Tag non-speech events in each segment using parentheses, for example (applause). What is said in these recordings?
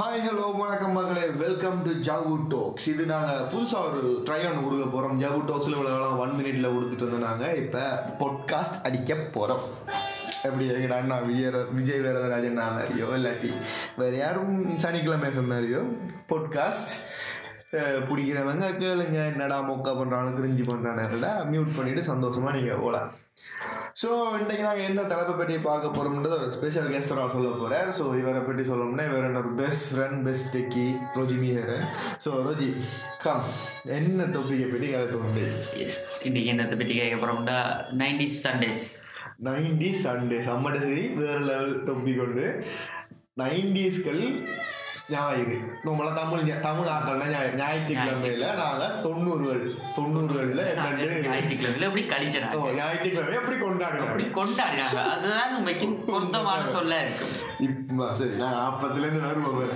Hi hello வணக்கம் மகளே. Welcome to ஜாவு talks இது நாங்கள் புதுசாக ஒரு ட்ரை ஒன்று கொடுக்க போகிறோம் ஜாவு டோக்ஸில் இவ்வளோலாம் ஒன் மினிட்ல கொடுத்துட்டு வந்தோம் நாங்கள் இப்போ பொட்காஸ்ட் அடிக்க போகிறோம் எப்படி எங்கடா அண்ணா விஜய விஜய் வேரதராஜன் மாதிரியோ இல்லாட்டி வேறு யாரும் சனிக்கிழமை மாதிரியோ? பொட்காஸ்ட் பிடிக்கிறவங்க கேளுங்க. என்னடா மொக்கா பண்ணுறாங்க கிரிஞ்சு பண்ணுறாங்க மியூட் பண்ணிவிட்டு சந்தோஷமாக நீங்கள் போகலாம் ஸோ இன்றைக்கி நாங்கள் எந்த தலைப்பை பற்றி பார்க்க போகிறோம்ன்றது ஒரு ஸ்பெஷல் கெஸ்டராக சொல்ல போகிறார் ஸோ இவரை பற்றி சொல்லணும்னா இவர் என்னோட best friend best techie Roji மீஹர். So Roji கம் என்ன தொப்பிக்கை பற்றி கலக்க உண்டு எஸ் இன்னைக்கு என்னத்தை பற்றி கேட்க போகிறோம்னா நைன்டிஸ் சண்டேஸ் நைன்டி சண்டே சம்மட சரி வேறு லெவல் தொப்பி கொண்டு நைன்டிஸ்கள் ஞாயிறு. நம்மளாம் தமிழ் தமிழ் ஆக்கள்னா ஞாயிறு. ஞாயிற்றுக்கிழமையில நாங்கள் தொண்ணூறுகள் தொண்ணூறுகளில் ஞாயிற்றுக்கிழமையில எப்படி ஓ கழிச்சினாங்க ஞாயிற்றுக்கிழமை எப்படி கொண்டாடுறோம் அப்படி கொண்டாடினாங்க அதுதான் உண்மைக்கு பொருத்தமான சொல்ல இருக்கும் சரி நான் அப்பத்துலேருந்து வருவோம் வேற.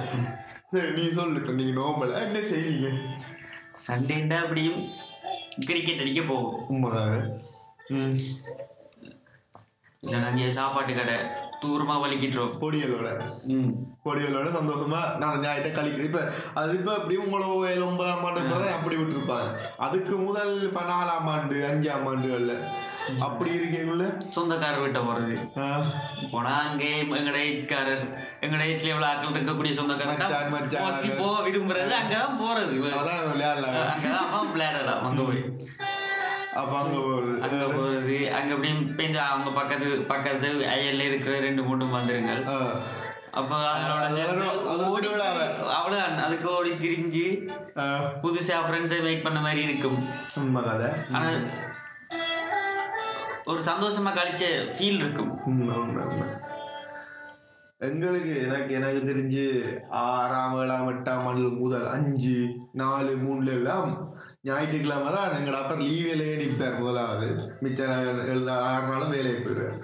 சரி நீ சொல்லு இப்போ நீங்கள் நோம்பல என்ன செய்வீங்க சண்டேண்டா அப்படியும் கிரிக்கெட் அடிக்க போவோம். உண்மைதாங்க ம். இல்லை நாங்கள் சாப்பாட்டு கடை. தூரமாக வலிக்கிட்டுறோம் பொடியலோட பொடியலோட சந்தோஷமா நான் ஞாயிற்று கழிக்கிறேன் இப்போ அது இப்போ அப்படி உங்களோ ஏழு ஒன்பதாம் ஆண்டு அப்படி விட்டுருப்பாங்க. அதுக்கு முதல் இப்போ நாலாம் ஆண்டு அஞ்சாம் ஆண்டுகளில் அப்படி இருக்கீங்கள சொந்தக்காரர் வீட்டை போகிறது போனால் அங்கே எங்கட ஏஜ்காரர் எங்கட ஏஜ்ல எவ்வளோ ஆட்கள் இருக்கக்கூடிய சொந்தக்காரர் போக விரும்புறது அங்கே தான் போகிறது அதான் விளையாடலாம். அங்கே தான் அவன் விளையாடலாம் அங்கே போய். அப்போ அங்கே ஒரு அங்க போறது அங்க அப்படியே பெஞ்சு அவங்க பக்கத்து பக்கத்து அயல்ல இருக்கிற ரெண்டு மூணு மந்திரங்கள் அப்ப அதனோட. அவ்வளவுதான் அதுக்கு ஓடி திரிஞ்சு ஆ, புதுசா ஃப்ரெண்ட்ஸை மேக் பண்ண மாதிரி இருக்கும். உண்மை கதை? ஆனா ஒரு சந்தோஷமா கழிச்ச ஃபீல் இருக்கும். எங்களுக்கு எனக்கு எனக்கு தெரிஞ்சு ஆறாம் ஏழாம் எட்டாம் ஆண்டு முதல் அஞ்சு நாலு மூணுல எல்லாம் ஞாயிற்றுக்கிழமை தான் எங்களோட அப்பர் லீவிலேயே நிற்பார் முதலாவது. மிச்ச ஆறு நாளும் வேலையை போயிடுவேன்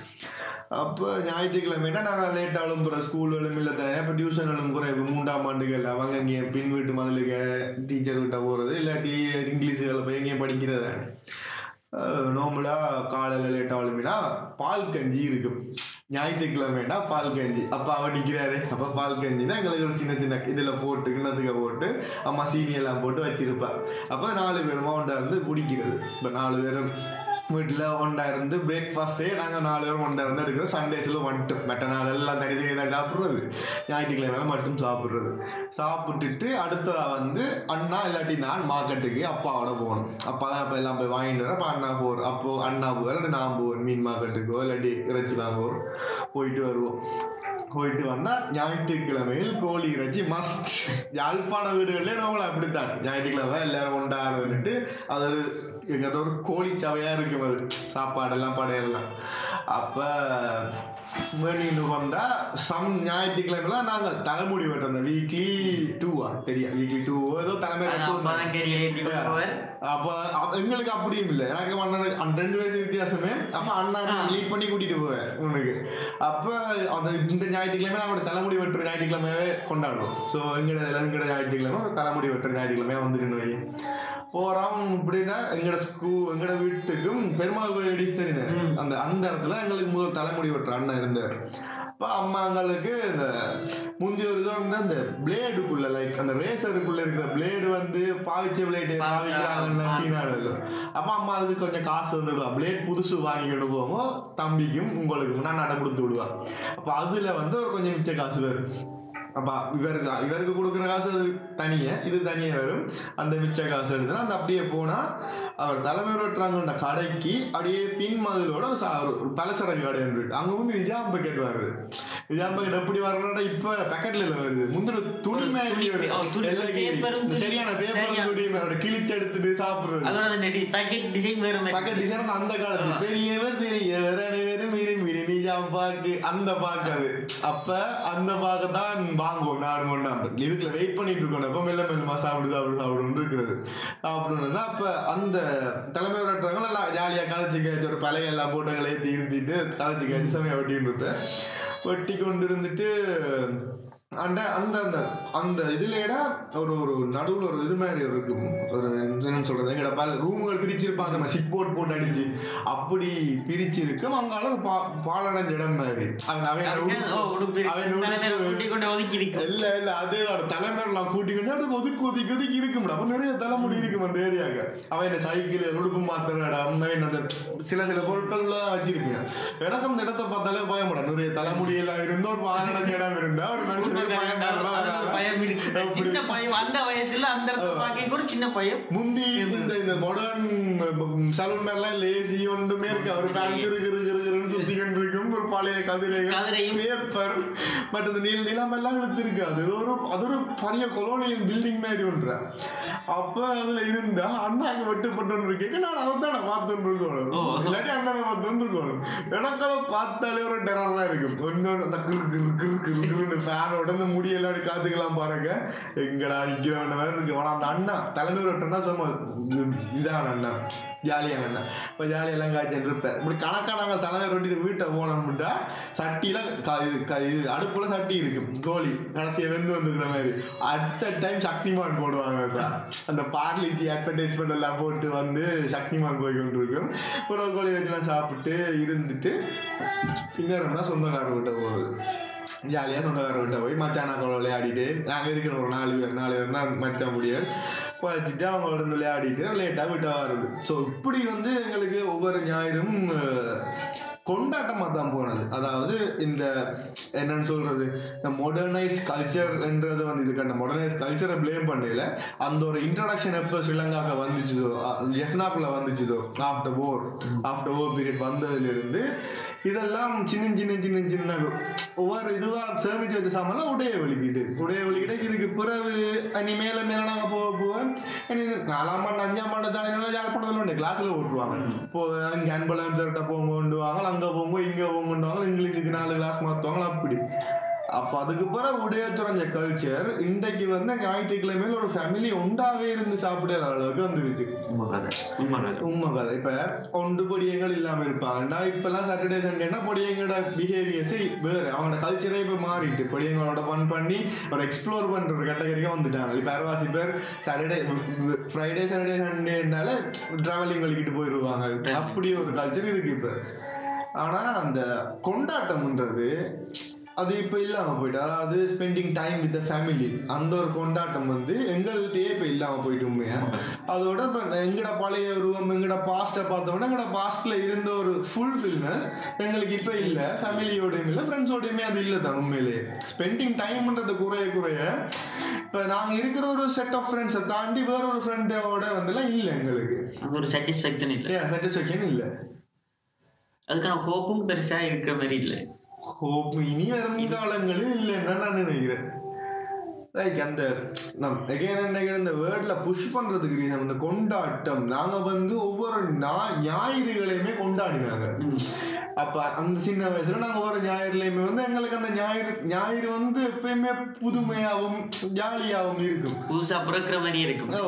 அப்போ ஞாயிற்றுக்கிழமைனா நாங்கள் லேட்டாலும் போகிற ஸ்கூல் எழும்பில்ல தானே. இப்போ டியூஷன் கூட இப்போ மூன்றாம் ஆண்டுகள். அவங்க இங்கே பின் வீட்டு மதலுக்கு டீச்சர் கிட்ட போகிறது இல்லாட்டி இங்கிலீஷுகளை போய் எங்கேயும் படிக்கிறது தானே காலையில் லேட்டாக எழுப்பினா பால் கஞ்சி இருக்கும். ஞாயிற்றுக்கிழமைனா பால் கஞ்சி அப்போ அவன் நிற்கிறாரு அப்போ பால் கஞ்சினா எங்களுக்கு ஒரு சின்ன சின்ன இதில் போட்டு கிணத்துக்க போட்டு அம்மா சீனியெல்லாம் போட்டு வச்சிருப்பா. அப்போ நாலு பேருமா ஒன்றா இருந்து குடிக்கிறது. இப்போ நாலு பேரும் வீட்டில் ஒன்றா இருந்து பிரேக்ஃபாஸ்ட்டே நாங்கள் நாலு பேரும் ஒன்றா இருந்து எடுக்கிறோம் சண்டேஸில் மட்டும் மற்ற நாள் எல்லாம் தனி சாப்பிட்றது. ஞாயிற்றுக்கிழமை மட்டும் சாப்பிட்றது. சாப்பிட்டுட்டு அடுத்ததாக வந்து அண்ணா இல்லாட்டி நான் மார்க்கெட்டுக்கு அப்பாவோட போகணும். அப்பா தான் இப்போ எல்லாம் போய் வாங்கிட்டு வரேன் அப்போ அண்ணா போகிறோம் அப்போ அண்ணா போகிற இல்லாட்டி நான் போவேன். மீன் மார்க்கெட்டுக்கோ இல்லாட்டி இறைச்சி வாங்குவோம் போயிட்டு வருவோம். போயிட்டு வந்தால் ஞாயிற்றுக்கிழமையில் கோழி இறைச்சி மஸ்ட் யாழ்ப்பாண வீடுகளிலே நம்மளை அப்படித்தான். ஞாயிற்றுக்கிழமை எல்லாரும் உண்டாகிறதுன்ட்டு அது ஒரு எங்கிட்ட ஒரு கோழி சவையாக இருக்கும் அது சாப்பாடெல்லாம் படையெல்லாம். அப்போ வேணிட்டு வந்தால் சம் ஞாயிற்றுக்கிழமைலாம் நாங்கள் தலைமுடி வெட்டுறோம். அந்த வீக்லி டூவா தெரியும் வீக்லி டூவோ ஏதோ தலைமை அப்போ எங்களுக்கு அப்படியும் இல்லை. எனக்கு அண்ணன் ரெண்டு வயசு வித்தியாசமே. அப்போ அண்ணா லீட் பண்ணி கூட்டிட்டு போவேன் உனக்கு. அப்போ அந்த இந்த ஞாயிற்றுக்கிழமை அவனோட தலைமுடி வெட்டுற ஞாயிற்றுக்கிழமையே கொண்டாடுவோம். ஸோ எங்கட எங்கட ஞாயிற்றுக்கிழமை? ஒரு தலைமுடி வெட்டுற ஞாயிற்றுக்கிழமையா வந்துட்டு வை போகிறோம் இப்படின்னா எங்கட ஸ்கூ எங்கட வீட்டுக்கும் பெருமாள் கோயில் அடி தெரியுது அந்த அந்த இடத்துல எங்களுக்கு முதல் தலைமுடி வெட்டுற அண்ணன் இருந்தார். அப்போ அம்மாங்களுக்கு இந்த முந்தைய ஒரு இது வந்து அந்த பிளேடுக்குள்ள லைக் அந்த ரேசருக்குள்ள இருக்கிற பிளேடு வந்து பாவிச்ச பிளேடு பாவிக்கிறாங்கன்னு சீனாடு அப்போ அம்மா அதுக்கு கொஞ்சம் காசு வந்துடுவா பிளேட் புதுசு வாங்கிக்கிட்டு போவோம் தம்பிக்கும் உங்களுக்கும் நான் நட கொடுத்து விடுவா அப்போ அதில் வந்து ஒரு கொஞ்சம் மிச்ச காசு வரும் அப்போ இவருக்கு இவருக்கு கொடுக்குற காசு அது தனியே. இது தனியே வரும். அந்த மிச்ச காசு எடுத்துனா அந்த அப்படியே போனால் அவர் தலைமை வெட்டுறாங்கன்ற கடைக்கு அப்படியே பின் மதிலோட ஒரு பலசரக்கு கடை இருக்கு. அங்கே வந்து நிஜாம் பக்கெட் வருது நிஜாம் பக்கெட் எப்படி வரணும்னா இப்போ பேக்கெட்ல இல்லை வருது. முந்தின துணி மாதிரி சரியான பேப்பர் துணி மாதிரி கிழிச்சு எடுத்துட்டு சாப்பிடுறது. அதோட பேக்கெட் டிசைன் வேற. பக்கத்து டிசைன் அந்த காலத்து பெரியவர் சிறியவர் அனைவரும் விரும்பி நிஜாம் பாக்கு அந்த பாக்கு அது. அப்ப அந்த பாக்கு தான் வாங்குவோம் நாடு கொண்டாண்டு இதுக்குள்ள வெயிட் பண்ணிட்டு இருக்கோம் அப்ப மெல்ல மெல்லமா சாப்பிடு சாப்பிடு சாப்பிடுன்னு இருக்கிறது சாப்பிடணும் அப்ப அந்த தலைமை வரட்டுறவங்க எல்லாம் ஜாலியா கதைச்சு கழிச்சு ஒரு பழைய எல்லாம் போட்டோங்களை ஏற்றி இருத்திட்டு கதைச்சு கழிச்சு சமயம் வெட்டிட்டு இருப்பேன். வெட்டி கொண்டு இருந்துட்டு அந்த அந்த அந்த அந்த இதுலடா ஒரு ஒரு நடுவுல ஒரு இது மாதிரி இருக்கும் ஒரு என்ன சொல்றது? எங்கட பல ரூம்கள் பிரிச்சிருப்பாங்க. நம்ம சிக் போர்ட் போட்டு அடிச்சு. அப்படி பிரிச்சு இருக்கும் அங்கால ஒரு பா பாலடைஞ்ச இடம் மாதிரி. அவன் அவன் ஒதுக்கி இல்ல இல்ல அதே தலைமையெல்லாம் கூட்டிக்கிட்டு அதுக்கு ஒதுக்கு ஒதுக்கி ஒதுக்கி இருக்கும்டா. அப்ப நிறைய தலைமுடி இருக்கும் அந்த ஏரியாக்கு அவன் இந்த சைக்கிள் உடுப்பு மாத்திர இடம் அந்த சில சில பொருட்கள் எல்லாம் வச்சிருப்பீங்க எனக்கு அந்த இடத்த பார்த்தாலே பயப்பட நிறைய தலைமுடி எல்லாம் இருந்த ஒரு பாலடைஞ்ச இடம் இருந்தா ஒரு மனுஷனுக்கு பயம் அது ஒரு பயம் இருக்கு அப்படி. சின்ன பயம் அந்த வயசுல அந்த இடத்துல பார்க்க ஒரு சின்ன பயம் முந்தி இந்த இந்த மாடர்ன் சலூன் மேலாம் லேசி ஒன்றுமே இருக்கு அவர் பேண்ட் இருக்கு இருக்கு இருக்குன்னு சுத்தி கொண்டு இருக்கும் ஒரு பழைய கதிரையும். பேப்பர் பட் அந்த நீல நிலம் எல்லாம் இழுத்துருக்கு அது ஒரு அது ஒரு பழைய கொலோனியல் பில்டிங் மாதிரி ஒன்று. அப்ப அதுல இருந்தா அண்ணாக்கு வெட்டுப்பட்டு இருக்கேன் நான் அதை தான் பார்த்துட்டு இருக்கணும். இல்லாட்டி அண்ணனை பார்த்துட்டு இருக்கணும் எனக்கு அதை பார்த்தாலே ஒரு டெரர் தான் இருக்கும் இன்னொரு அந்த கிரு கிரு கிரு கிரு கிருன்னு ஃபேனோட இந்த முடியெல்லாம் அப்படி காத்துக்கலாம் பாருங்க. எங்கடா இருக்கு. ஆனா அந்த அண்ணா தலைமை ரொட்டன்னா சும்மா இதான அண்ணா. ஜாலியான அண்ணா. இப்போ ஜாலியெல்லாம் காய்ச்சிட்டு இருப்பேன் இப்படி கணக்கானாங்க சலவை ரொட்டிட்டு வீட்டை போனோம்ட்டா சட்டியில க- இது இது அடுப்புல சட்டி இருக்கும் கோழி கடைசியா வெந்து வந்துருக்கிற மாதிரி. அடுத்த டைம் சக்திமான் போடுவாங்க. அந்த பார்லிஜி அட்வர்டைஸ்மெண்ட் எல்லாம் போட்டு வந்து சக்திமான் போய் கொண்டு இருக்கும் ஒரு கோழி வச்சுலாம் சாப்பிட்டு இருந்துட்டு பின்னேறம்னா சொந்தக்காரர் கிட்ட போகிறது ஜாலியாக சொந்தக்காரர்கிட்ட போய் போய் கூட விளையாடிட்டு நாங்கள் இருக்கிற ஒரு நாலு பேர் நாலு பேர்னா மச்சான் முடியாது. வச்சுட்டு அவங்களோட விளையாடிட்டு லேட்டாக வீட்டாக வருது ஸோ இப்படி வந்து எங்களுக்கு ஒவ்வொரு ஞாயிறும் கொண்டாட்டமாக தான் போனது. அதாவது இந்த என்னன்னு சொல்றது இந்த மாடர்னைஸ் கல்ச்சர்ன்றது வந்து இதுக்கான மாடர்னைஸ் கல்ச்சரை ப்ளேம் பண்ணல அந்த ஒரு இன்ட்ரடக்ஷன் எப்போ ஸ்ரீலங்காக்கு வந்துச்சுதோ எஃப்னாக்குள்ள வந்துச்சுதோ ஆஃப்டர் ஓர் ஆஃப்டர் ஓர் பீரியட் வந்ததுலேருந்து இதெல்லாம் சின்ன சின்ன சின்ன சின்ன ஒவ்வொரு இதுவாக சேமிச்சு வச்ச சாமான்லாம் உடைய வலிக்கிட்டு. உடைய வலிக்கிட்டு இதுக்கு பிறகு நீ மேலே மேலே நாங்கள் போக போக நாலாம் ஆண்டு அஞ்சாம் ஆண்டு தானே நல்லா யாழ்ப்பாணத்தில் உண்டு கிளாஸில் ஓட்டுருவாங்க இப்போ இங்கே அன்பலன்சர்கிட்ட போக வாங்கலாம் அங்கே போகும்போது இங்கே போக இங்கிலீஷுக்கு நாலு கிளாஸ் மாற்றுவாங்களா அப்படி. அப்போ அதுக்கு பிறகு உடைய துறைஞ்ச கல்ச்சர் இன்றைக்கு வந்து ஞாயிற்றுக்கிழமையில ஒரு ஃபேமிலி ஒன்றாவே இருந்து சாப்பிடுற அளவுக்கு வந்துருக்கு. உண்மை கதை. இப்ப ஒன்று பொடியங்கள் இல்லாம இருப்பாங்கடா. இப்பெல்லாம் சாட்டர்டே சண்டேனா பொடியங்களோட பிஹேவியர்ஸ் வேறு. அவங்களோட கல்ச்சரே இப்போ மாறிட்டு. பொடியங்களோட ஃபன் பண்ணி ஒரு எக்ஸ்ப்ளோர் பண்ற ஒரு கேட்டகரிக்கா வந்துட்டாங்க. இப்போ அரைவாசி பேர் சாட்டர்டே ஃப்ரைடே சாட்டர்டே சண்டேனால டிராவலிங் வலிக்கிட்டு போயிடுவாங்க அப்படி ஒரு கல்ச்சர் இருக்கு இப்போ. ஆனா அந்த கொண்டாட்டம்ன்றது அது இப்போ இல்லாமல் போயிட்டு அதாவது ஸ்பெண்டிங் டைம் வித் ஃபேமிலி அந்த ஒரு கொண்டாட்டம் வந்து எங்கள்கிட்டயே இப்போ இல்லாமல் போயிட்டு உண்மையா அதோட இப்போ எங்கட பழைய உருவம் எங்கட பாஸ்ட்டை பார்த்தோம்னா எங்கட பாஸ்ட்ல இருந்த ஒரு ஃபுல்ஃபில்னஸ் எங்களுக்கு இப்போ இல்லை. ஃபேமிலியோடையும் இல்லை ஃப்ரெண்ட்ஸோடையுமே அது இல்லை தான் உண்மையிலேயே ஸ்பெண்டிங் டைம்ன்றது குறைய குறைய இப்போ நாங்கள் இருக்கிற ஒரு செட் ஆஃப் ஃப்ரெண்ட்ஸை தாண்டி வேற ஒரு ஃப்ரெண்டோட வந்தெல்லாம் இல்லை எங்களுக்கு. அது ஒரு சாட்டிஸ்ஃபேக்ஷன் இல்லை. சாட்டிஸ்ஃபேக்ஷன் இல்லை. அதுக்கான ஹோப்பும் பெருசா இருக்கிற மாதிரி இல்லை. இனி வரும் காலங்களில் இல்லைன்னா நான் நினைக்கிறேன். லைக் அந்த நம் எகைன் நினைக்கிறேன் இந்த வேர்டில் புஷ் பண்ணுறதுக்கு ரீசன் இந்த கொண்டாட்டம் நாங்கள் வந்து ஒவ்வொரு ஞாயிறுகளையுமே கொண்டாடினாங்க. அப்போ அந்த சின்ன வயசுல நாங்கள் ஒவ்வொரு ஞாயிறுலையுமே வந்து எங்களுக்கு அந்த ஞாயிறு ஞாயிறு வந்து எப்பயுமே புதுமையாகவும் ஜாலியாகவும் இருக்கும். புதுசா பிறக்கிற மாதிரி இருக்கும். அது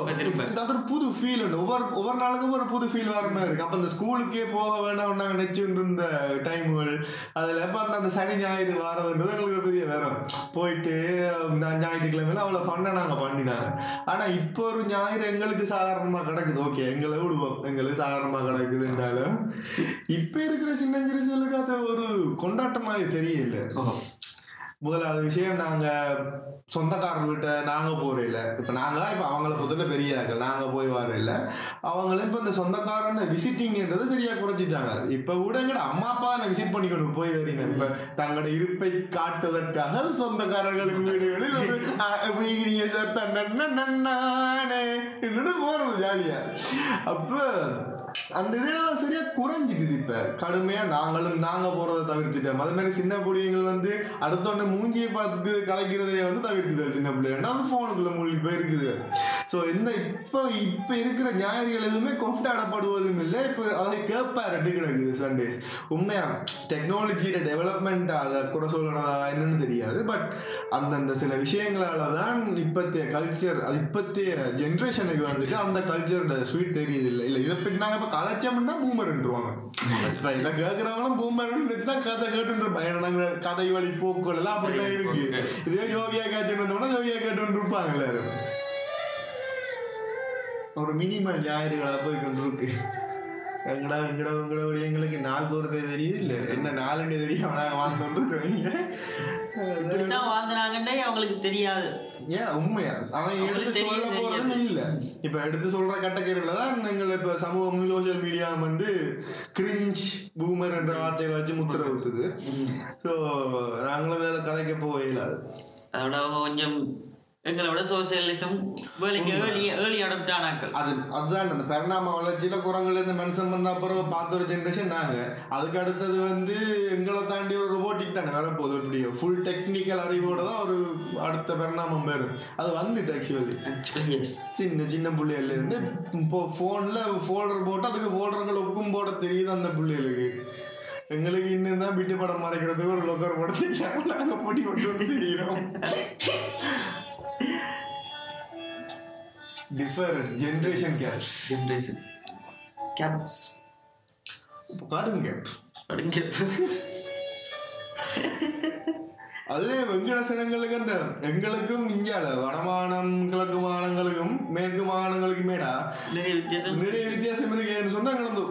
ஒரு புது ஃபீல் உண்டு. ஒவ்வொரு ஒவ்வொரு நாளுக்கும் ஒரு புது ஃபீல் வர மாதிரி இருக்கு அப்போ அந்த ஸ்கூலுக்கே போக வேண்டாம் நாங்கள் நினச்சிட்டு இருந்த டைமுகள் அதில் எப்போ அந்த அந்த சனி ஞாயிறு வாரதுன்றது எங்களுக்கு ஒரு பெரிய வேறம். போயிட்டு ஞாயிற்றுக்கிழமையில அவ்வளோ ஃபண்டை நாங்கள் பண்ணினாங்க. ஆனால் இப்போ ஒரு ஞாயிறு எங்களுக்கு சாதாரணமாக கிடக்குது. ஓகே எங்களை விடுவோம் எங்களுக்கு சாதாரணமாக கிடக்குதுன்றாலும் இப்போ இருக்கிற அது ஒரு கொண்டாட்டமாக தெரியல. ஓ, முதலாவது விஷயம் நாங்க சொந்தக்காரர் வீட்டை நாங்க போறதில்ல இப்ப நாங்க தான் இப்ப அவங்கள பொறுத்தவரை பெரிய ஆக்கள் நாங்க போய் வரல அவங்களும் இப்ப இந்த சொந்தக்காரன் விசிட்டிங்ன்றதை சரியா குறைச்சிட்டாங்க. இப்ப கூட எங்கட அம்மா அப்பா தான் விசிட் பண்ணிக்கணும். போய் வரீங்க இப்ப தங்களோட இருப்பை காட்டுவதற்காக சொந்தக்காரர்களுக்கு வீடுகளில் ஒரு "ஆ, எப்படி இருக்கிறீங்க சார் தன்னே என்னோட போறது ஜாலியா. அப்ப அந்த இதெல்லாம் சரியா குறைஞ்சிக்குது இப்ப. கடுமையா நாங்களும் நாங்க போறதை தவிர்த்துட்டோம். அது மாதிரி சின்ன பிள்ளைங்கள் வந்து அடுத்தவன மூஞ்சியை பார்த்து கலைக்கிறதையே வந்து தவிர்க்குது சின்ன பிள்ளைங்க அது போனுக்குள்ள மூழ்கி போயிருக்குது. ஸோ இந்த இப்போ இப்போ இருக்கிற ஞாயிறுகள் எதுவுமே கொண்டாடப்படுவதும் இல்லை. இப்போ அதை கேட்பாரட்டு கிடக்குது சண்டேஸ் உண்மையா டெக்னாலஜியில டெவலப்மெண்ட் அதை குறை சொல்லணுதா என்னன்னு தெரியாது. பட் அந்தந்த சில விஷயங்களால தான் இப்பத்திய கல்ச்சர் அது இப்பத்திய ஜென்ரேஷனுக்கு வந்துட்டு அந்த கல்ச்சரோட ஸ்வீட் தெரியுது இல்லை. இல்லை இதை பின்னாங்க இப்போ கதைச்சோம்னா பூமர்ன்றுவாங்க. இப்போ இதை கேட்குறவங்களும் பூமர்னு தான் கதை ஏன்னா நாங்கள் கதை வழி போக்குகள் எல்லாம் அப்படிதான் இருக்கு. இதே யோகியா காட்டுன்னு வந்தோம்னா யோகியா காட்டுன்னு இருப்பாங்க எல்லாரும். ஒரு மினிமம் ஞாயிறுகளை போய் கொண்டு இருக்கு எங்கடா எங்கடா எங்கடா எங்களுக்கு நாள் போகிறதே தெரியுது இல்லை என்ன நாளுன்னு தெரியும் நாங்கள் வாழ்ந்து கொண்டு இப்படித்தான் வாழ்ந்துனாங்கன்னே அவங்களுக்கு தெரியாது. ஏன்? உண்மையா? அவன் எடுத்து சொல்ல போறதும் இல்ல. இப்ப எடுத்து சொல்ற கட்டக்கரையில தான் நீங்கள் இப்ப சமூகம் சோசியல் மீடியா வந்து கிரிஞ்ச் பூமர் என்ற வார்த்தைகளை வச்சு முத்திர ஊத்துது. ஸோ நாங்களும் வேலை கதைக்க போகல அதோட அவங்க கொஞ்சம் எங்களை விட சோசியலிசம் வேலைக்கு ஏர்லி ஏர்லி அடாப்ட் ஆனாக்கள் அது அதுதான் அந்த பரிணாம வளர்ச்சியில குரங்குல இருந்து மனுஷன் வந்த அப்புறம் பார்த்த ஒரு ஜென்ரேஷன் நாங்க. அதுக்கு அடுத்தது வந்து எங்களை தாண்டி ஒரு ரோபோட்டிக் தானே வரப்போகுது இப்படி ஃபுல் டெக்னிக்கல் அறிவோட தான் ஒரு அடுத்த பரிணாமம் வரும். அது வந்துட்டு ஆக்சுவலி சின்ன சின்ன புள்ளைகள்ல இருந்து இப்போ ஃபோனில் ஃபோல்டர் போட்டு அதுக்கு ஃபோல்டர்கள் ஒக்கும் போட தெரியுது அந்த புள்ளைகளுக்கு. எங்களுக்கு இன்னும் தான் விட்டு படம் மறைக்கிறதுக்கு ஒரு லொக்கர் போட தெரியாம நாங்கள் பொடி கொண்டு வந்து தெரிகிறோம் different generation gap generation gaps இப்போ காட்டுங்க கேப் அப்படிங்க அதுல வெங்கடசனங்களுக்கு அந்த எங்களுக்கும் இந்தியால வடமானம் கிழக்கு மாகாணங்களுக்கும் மேற்கு மாகாணங்களுக்கு மேடா நிறைய வித்தியாசம் இருக்குன்னு சொன்னா கடந்த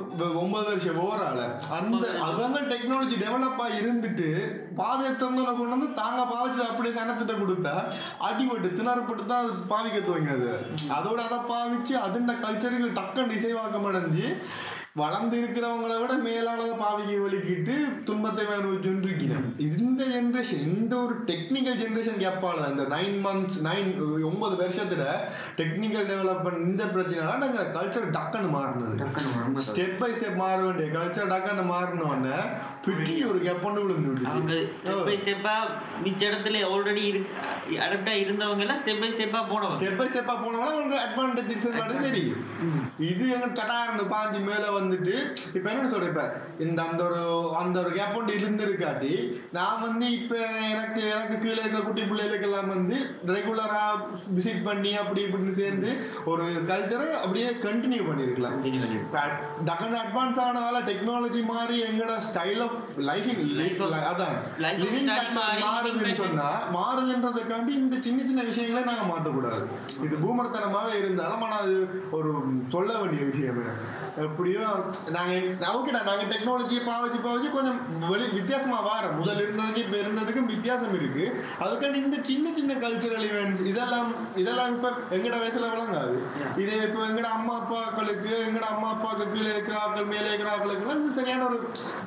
ஒன்பது வருஷம் ஓவரால அந்த அவங்க டெக்னாலஜி டெவலப் ஆகி இருந்துட்டு பாதை தந்தோட கொண்டு வந்து தாங்க பாவிச்சு அப்படியே சனத்திட்ட கொடுத்தா அடிபட்டு திணறப்பட்டு தான் அது பாவிக்க துவங்கினது. அதோட அதை பாவிச்சு அதுண்ட கல்ச்சருக்கு டக்குன்னு இசைவாக்கம் அடைஞ்சு வளர்ந்து இருக்கிறவங்கள விட மேலானதை பாவிக்க வலிக்கிட்டு துன்பத்தை அனுபவிச்சுருக்கிறேன் இந்த ஜென்ரேஷன் இந்த ஒரு டெக்னிக்கல் ஜென்ரேஷன் கேப்பால இந்த நைன் மந்த்ஸ் நைன் ஒன்பது வருஷத்துல டெக்னிக்கல் டெவலப்மெண்ட் இந்த பிரச்சனைனால நாங்கள் கல்ச்சர் டக்குன்னு மாறினது. ஸ்டெப் பை ஸ்டெப் மாற வேண்டிய கல்ச்சர் டக்குன்னு மாறினோடனே பெரிய ஒரு கேப் கொண்டு விழுந்து அவங்க ஸ்டெப் பை ஸ்டெப்பா மிச்ச இடத்துல ஆல்ரெடி அடாப்டா இருந்தவங்க எல்லாம் ஸ்டெப் பை ஸ்டெப்பா போனவங்க. ஸ்டெப் பை ஸ்டெப்பா போனவங்க உங்களுக்கு அட்வான்டேஜ் டிஸ்அட்வான்டேஜ் தெரியும் இது எங்க கட்டாரண்டு பாஞ்சு மேல வந்துட்டு இப்ப என்ன சொல்றேன் இப்ப இந்த அந்த ஒரு அந்த ஒரு கேப் ஒன்று இருந்திருக்காட்டி நான் வந்து இப்ப எனக்கு எனக்கு கீழே இருக்கிற குட்டி பிள்ளைகளுக்கெல்லாம் வந்து ரெகுலரா விசிட் பண்ணி அப்படி இப்படின்னு சேர்ந்து ஒரு கல்ச்சரை அப்படியே கண்டினியூ பண்ணியிருக்கலாம். டக்குன்னு அட்வான்ஸ் ஆனதால டெக்னாலஜி மாறி எங்கட ஸ்டைல் ஆஃப் அதான். லிவிங் மாறுதுன்னு சொன்னா மாறுதுன்றதுக்காண்டி இந்த சின்ன சின்ன விஷயங்களை நாங்க மாற்றக்கூடாது. இது பூமர்த்தனமாவே இருந்தாலும் ஆனா அது ஒரு சொல்ல வேண்டிய விஷயம். எப்படியோ நாங்க ஓகேடா நாங்க டெக்னாலஜியை பாவச்சு பாவச்சு கொஞ்சம் வெளி வித்தியாசமா வார. முதல் இருந்ததுக்கு இப்ப இருந்ததுக்கும் வித்தியாசம் இருக்கு. அதுக்காண்டி இந்த சின்ன சின்ன கல்ச்சுரல் ஈவெண்ட்ஸ் இதெல்லாம் இதெல்லாம் இப்ப எங்கட வயசுல விளங்காது. இதே இப்ப எங்கட அம்மா அப்பாக்களுக்கு எங்கட அம்மா அப்பாவுக்கு கீழே இருக்கிற ஆக்கள் மேலே இருக்கிற ஆக்களுக்கு சரியான ஒரு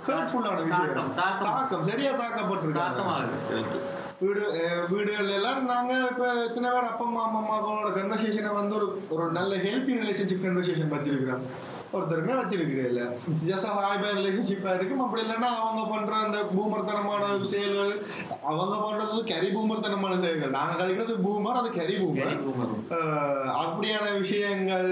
ஹர்ட்ஃபுல்லான விஷயம். தாக்கம், சரியா தாக்கப்பட்டிருக்காங்க. தாக்கமாக வீடு வீடுகள்ல எல்லாம் நாங்க இப்ப எத்தனை பேர் அப்பா அம்மா அம்மா அம்மாக்களோட கன்வர்சேஷனை வந்து ஒரு ஒரு நல்ல ஹெல்த்தி ரிலேஷன்ஷிப் கன்வர்சேஷன் வச்சிருக்கிறோம் ஒருத்தருமே வச்சிருக்கிறேன் இல்ல. ஜஸ்ட் ஹாய் பை ரிலேஷன்ஷிப்பா இருக்கும். அப்படி இல்லைன்னா அவங்க பண்ற அந்த பூமர்த்தனமான செயல்கள் அவங்க பண்றது கரி பூமர்த்தனமான செயல்கள். நாங்க கதைக்கிறது பூமர் அது கரி பூமர். அப்படியான விஷயங்கள்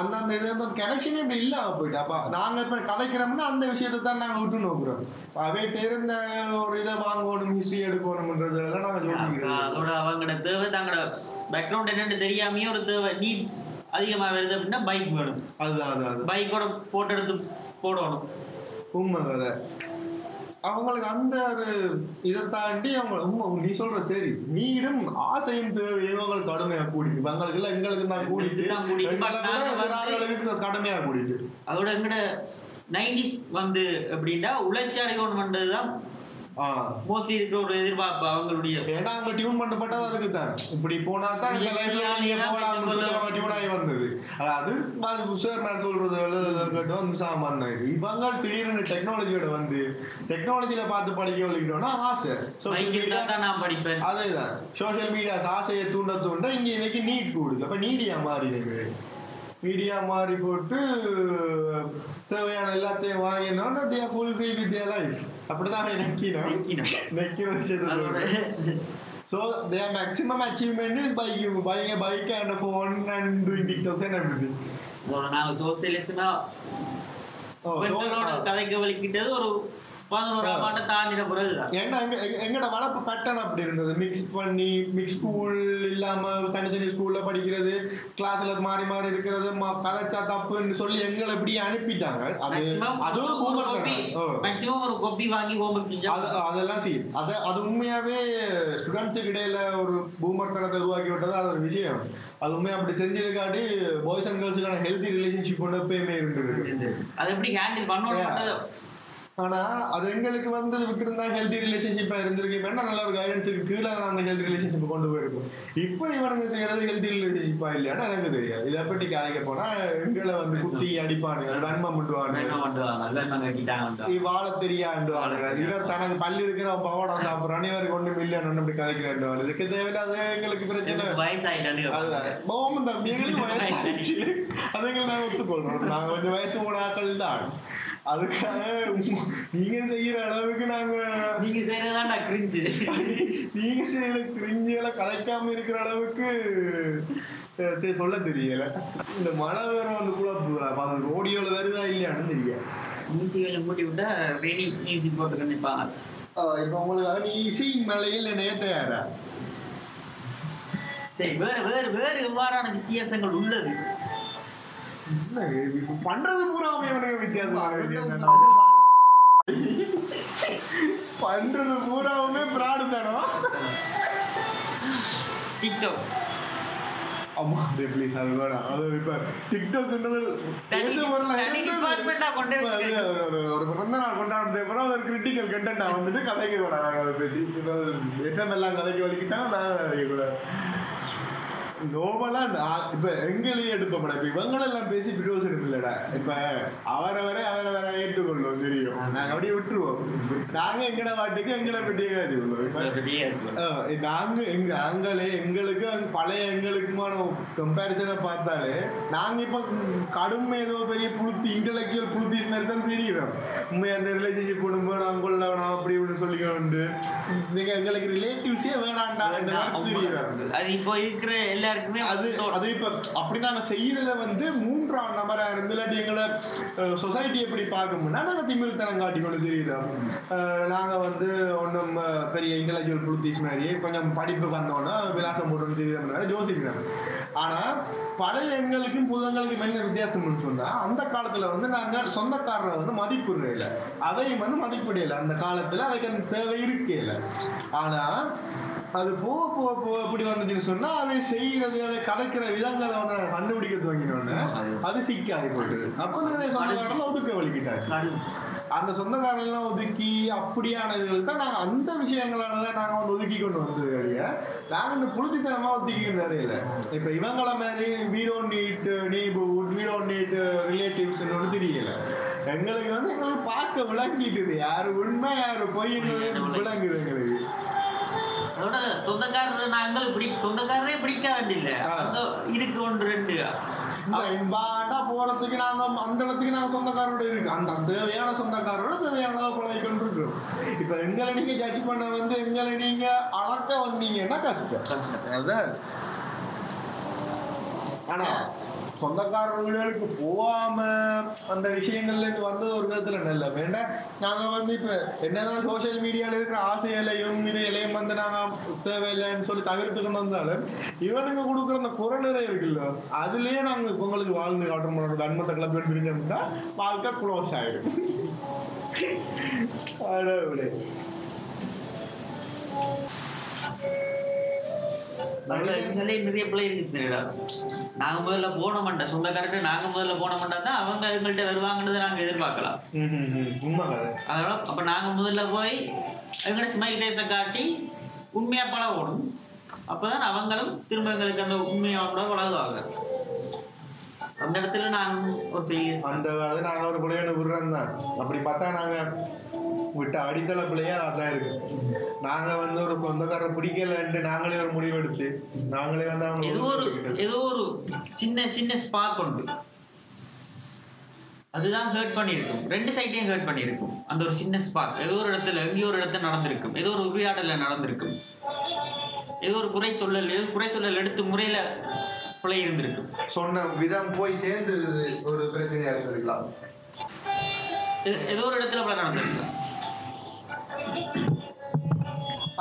அந்தந்த இது அந்த கனெக்ஷன் இப்படி இல்லாம போயிட்டு. அப்ப நாங்க இப்ப கதைக்கிறோம்னா அந்த விஷயத்தை தான் நாங்க விட்டு நோக்குறோம். அவைகிட்ட இருந்த ஒரு இதை வாங்கணும் ஹிஸ்டரி எடுக்கணும்ன்றதெல்லாம் நாங்க யோசிக்கிறோம். அதோட அவங்களோட தேவை தங்களோட பேக்ரவுண்ட் என்னன்னு தெரியாமயே ஒரு தேவை நீட்ஸ் அதிகமா வருது அப்படின்னா பைக் வேணும் அதுதான். பைக்கோட போட்டோ எடுத்து போடணும். உண்மை கதை. அவங்களுக்கு அந்த ஒரு இதை தாண்டி அவங்க உண்மை நீ சொல்ற சரி. நீடும் ஆசையும் தேவையும் அவங்களுக்கு கடுமையா கூடிட்டு. இவங்களுக்கு இல்ல எங்களுக்கு தான் கூடிட்டு. கடுமையா கூடிட்டு. அதோட எங்கட நைன்டிஸ் வந்து எப்படின்னா உழைச்சாடி கவர்மெண்ட் தான் ஆஹ் மோஸ்ட்லி இருக்கிற ஒரு எதிர்பார்ப்பு அவங்களுடைய. ஏன்னா அவங்க டியூன் பண்ணப்பட்டது அதுக்கு தான் இப்படி போனா தான் இந்த லைஃப்ல நீங்க போலாம்னு சொல்லி அவங்க டியூன் ஆகி வந்தது. அதாவது சார் மேன் சொல்றது வந்து சாமான் இவங்க திடீர்னு டெக்னாலஜியோட வந்து டெக்னாலஜியில பார்த்து படிக்க வலிக்கிட்டோம்னா ஆசை சோசியல் மீடியா தான் நான் படிப்பேன். அதேதான். சோஷியல் மீடியாஸ் ஆசையை தூண்ட தூண்ட இங்க இன்னைக்கு நீட் கூடுது. அப்ப நீடியா மாறிடுங்க மீடியா மாறி போட்டு தேவையான எல்லாத்தையும் வாங்கினோன்னா they fulfil with life அப்படிதான் நெக்கினோம். நெக்கிற விஷயத்தை அதோட சொல்றேன். So their maximum achievement is by buying a bike and a phone and doing TikToks and everything. அதோட நாங்க சோசியலிஸ்ட்னா Oh, so, பெண்களோட uh, கதைக்கு வலிக்கிட்டது ஒரு பதினோராம் ஆண்டு தாண்டின ஏன்னா எங்கட வளர்ப்பு பேட்டர்ன் அப்படி இருந்தது. மிக்ஸ் பண்ணி மிக்ஸ் ஸ்கூல் இல்லாம தனித்தனி ஸ்கூல்ல படிக்கிறது கிளாஸ்ல மாறி மாறி இருக்கிறது கதைச்சா தப்புன்னு சொல்லி எங்களை இப்படி அனுப்பிட்டாங்க. அது அது ஒரு. மேக்ஸிமம் ஒரு காப்பி வாங்கி அது அதெல்லாம் சரி. அது அது உண்மையாவே ஸ்டூடெண்ட்ஸுக்கு இடையில ஒரு பூமர் உருவாக்கி விட்டது அது ஒரு விஷயம். அது உண்மையா அப்படி செஞ்சிருக்காட்டி பாய்ஸ் அண்ட் கேர்ள்ஸுக்கான ஹெல்தி ரிலேஷன்ஷிப் ஒன்று எப்பயுமே இருந்திருக்கு. அது எப்படி ஹேண்டில் பண்ணணும் ஆனா அது எங்களுக்கு வந்து விட்டுருந்தா ஹெல்தி ரிலேஷன்ஷிப்பா இருந்திருக்கு வேணா நல்ல ஒரு கைடன்ஸுக்கு கீழே நாங்க ஹெல்தி ரிலேஷன்ஷிப் கொண்டு போயிருக்கோம். இப்போ இவனுங்க செய்யறது ஹெல்தி ரிலேஷன்ஷிப்பா இல்லையானா எனக்கு தெரியாது. இதை பற்றி கதைக்க போனா எங்களை வந்து குத்தி அடிப்பானுங்க வன்மம் பண்ணுவானுங்க வாழ தெரியாண்டுவானுங்க இவர் தனக்கு பல்லு இருக்கிற பவோட சாப்பிடுறான் இவருக்கு ஒண்ணு மில்லியன் அப்படி கதைக்கிறேன் இதுக்கு தேவையில்லாத எங்களுக்கு பிரச்சனை. வயசாயிட்டாண்டு. பாவம் தம்பி, எங்களுக்கு வயசாயிடுச்சு. அதை நாங்க ஒத்துக்கொள்றோம். நாங்க கொஞ்சம் வயசு ஊடாக்கள் தான். அதுக்காக நீங்க செய்யற அளவுக்கு நாங்க நீங்க செய்யறதாண்டா கிரிஞ்சு நீங்க செய்யற கிரிஞ்சிகளை கலைக்காம இருக்கிற அளவுக்கு சொல்ல தெரியல. இந்த மழை வேற வந்து கூட ரோடியோல வருதா இல்லையான்னு தெரியல. மியூசிக் மூட்டி விட்டா ரெடி மியூசிக் போட்டு ஆஹ் இப்ப உங்களுக்கு நீ இசை மலையில் நேத்தையாரா சரி வேறு வேறு வேறு எவ்வாறான வித்தியாசங்கள் உள்ளது? பண்றது பூராமே இவனுங்க வித்தியாசமான வித்தியாசம் பண்றது பூராவுமே பிராடு தானோ டிக்டாக் அம்மா ப்ளீஸ் அது வேணாம் அது இப்ப டிக்டாக்ன்றது ஒரு பிறந்த நாள் கொண்டாடுறது அப்புறம் ஒரு கிரிட்டிக்கல் கண்டென்ட்டா வந்துட்டு கதைக்க கூடாது அதை பற்றி எஃப்எம் எல்லாம் கதைக்க வலிக்கிட்டா நான் கதைக்க நான் இப்ப எங்களையே எடுக்கப்பட இப்ப இவங்களெல்லாம் பேசி பிரயோஜனம் இல்லடா. இப்ப அவரவரை அவரவரை ஏற்றுக்கொள்ளும் தெரியும். நாங்க அப்படியே விட்டுருவோம். நாங்க எங்கட வாட்டுக்கு எங்களை பற்றியே காய்ச்சி கொள்வோம் ஆஹ் நாங்க எங்க நாங்களே எங்களுக்கு பழைய எங்களுக்குமான கம்பேரிசனை பார்த்தாலே நாங்க இப்ப கடும் ஏதோ பெரிய புளுத்தி இன்டலெக்சுவல் புளுத்திஸ் மாதிரி தான் தெரியுறோம். உண்மையா அந்த ரிலேஷன்ஷிப் பண்ணும்போது நாங்க கொள்ள வேணாம் அப்படி இப்படின்னு சொல்லிக்கணும் நீங்க எங்களுக்கு ரிலேட்டிவ்ஸே வேணாண்டா அது இப்போ இருக்கிற எல்லாருக்குமே அது அது இப்ப அப்படி நாங்க செய்யறத வந்து மூன்றாம் நபரா இருந்து இல்லாட்டி எங்களை சொசைட்டி எப்படி பார்க்கணும்னா நாங்க திமிருத்தனம் காட்டி கொண்டு தெரியுறோம் அஹ் நாங்க வந்து ஒன்றும் பெரிய இன்டலெக்சுவல் புளுத்திஸ் மாதிரி கொஞ்சம் படிப்பு வந்தோன்னா விலாசம் போட்டு தெரியுறோம் யோசிக்கிறோம் ஆனா பழைய எங்களுக்கும் புது எங்களுக்கும் என்ன வித்தியாசம்னு சொன்னா அந்த காலத்துல வந்து நாங்க சொந்தக்காரரை வந்து மதிப்புடையில அதையும் வந்து மதிப்புடையில அந்த காலத்துல அவைக்கு அந்த தேவை இருக்கேல ஆனா அது போக போக போக எப்படி வந்துச்சுன்னு சொன்னா அவன் செய்யறது அவன் கதைக்கிற விதங்களை வந்து அவன் கண்டுபிடிக்க துவங்கினோன்னு அது சிக்காகி போயிடுது அப்ப நிறைய சொந்தக்காரெல்லாம் ஒதுக்க வலிக்கிட்டாரு அந்த சொந்தக்காரெல்லாம் ஒதுக்கி அப்படியான இதுகள் தான் நாங்கள் அந்த விஷயங்களால தான் நாங்கள் வந்து ஒதுக்கி கொண்டு வந்தது கிடையாது நாங்கள் இந்த புழுதித்தனமா ஒதுக்கி நிறைய இப்போ இவங்கள மாதிரி வீடோ நீட் நீபுட் வீடோ நீட் ரிலேட்டிவ்ஸ் ஒன்று தெரியல. எங்களுக்கு வந்து எங்களுக்கு பார்க்க விளங்கிட்டுது. யாரு உண்மை யாரு பொய்ன்னு விளங்குது எங்களுக்கு. அதோட சொந்தக்காரர் நாங்கள் பிடி சொந்தக்காரரே பிடிக்க வேண்டியில்ல. இருக்கு ஒன்று ரெண்டு. இந்த இன்பாண்டா போறதுக்கு நாங்க அந்த இடத்துக்கு நாங்க சொந்தக்காரோட இருக்கு அந்த தேவையான சொந்தக்காரோட தேவையான பழகி கொண்டு இருக்கிறோம் இப்ப எங்களை நீங்க ஜட்ஜ் பண்ண வந்து எங்களை நீங்க அளக்க வந்தீங்கன்னா கஷ்டம். கஷ்டம். அதான். ஆனா சொந்தக்காரர்களுக்கு போகாம அந்த விஷயங்கள்ல இருந்து வந்தது ஒரு விதத்துல நல்ல வேண்டாம் நாங்க வந்து இப்ப என்னதான் சோஷியல் மீடியால இருக்கிற ஆசைகளையும் இதையிலையும் வந்து நாங்க தேவையில்லைன்னு சொல்லி தவிர்த்துக்கணும் இருந்தாலும் வந்தாலும் இவனுக்கு கொடுக்குற அந்த குறநிறை இருக்குல்ல. அதுலயே நாங்க உங்களுக்கு வாழ்ந்து காட்டுறோம். தன்மத்தை கிளப்பி பிரிஞ்சோம்னா வாழ்க்கை க்ளோஸ் ஆகிடும் கடவுளே. எங்களே நிறைய பிள்ளை இருக்கு தெரியுதா? நாங்க முதல்ல போன மாட்டோம் சொந்தக்காரர்கிட்ட நாங்க முதல்ல போன மாட்டோம் தான் அவங்க எங்கள்கிட்ட வருவாங்கன்றதை நாங்க எதிர்பார்க்கலாம். அதோட அப்ப நாங்க முதல்ல போய் எங்களோட ஸ்மைல் டேஸை காட்டி உண்மையா பழகணும். அப்பதான் அவங்களும் திரும்ப எங்களுக்கு அந்த உண்மையோட பழகுவாங்க. அந்த இடத்துல நான் ஒரு பெரிய அந்த அது நாங்க ஒரு பிள்ளையோட விடுறோம் தான் அப்படி பார்த்தா நாங்க விட்ட அடித்தள பிள்ளையா அதான் இருக்கு. நாங்க வந்து ஒரு சொந்தக்காரரை பிடிக்கலன்ட்டு நாங்களே ஒரு முடிவு எடுத்து நாங்களே வந்து அவங்க ஏதோ ஒரு ஏதோ ஒரு சின்ன சின்ன ஸ்பார்க் உண்டு. அதுதான் ஹர்ட் பண்ணியிருக்கும். ரெண்டு சைட்டையும் ஹர்ட் பண்ணியிருக்கும். அந்த ஒரு சின்ன ஸ்பார்க் ஏதோ ஒரு இடத்துல எங்கேயோ ஒரு இடத்துல நடந்திருக்கும். ஏதோ ஒரு உரையாடல நடந்திருக்கும். ஏதோ ஒரு குறை சொல்லல் ஏதோ குறை சொல்லல் எடுத்து முறையில பிழை இருந்திருக்கு சொன்ன விதம் போய் சேர்ந்து ஒரு பிரச்சனையா இருந்திருக்கலாம். ஏதோ ஒரு இடத்துல பிழை நடந்திருக்கு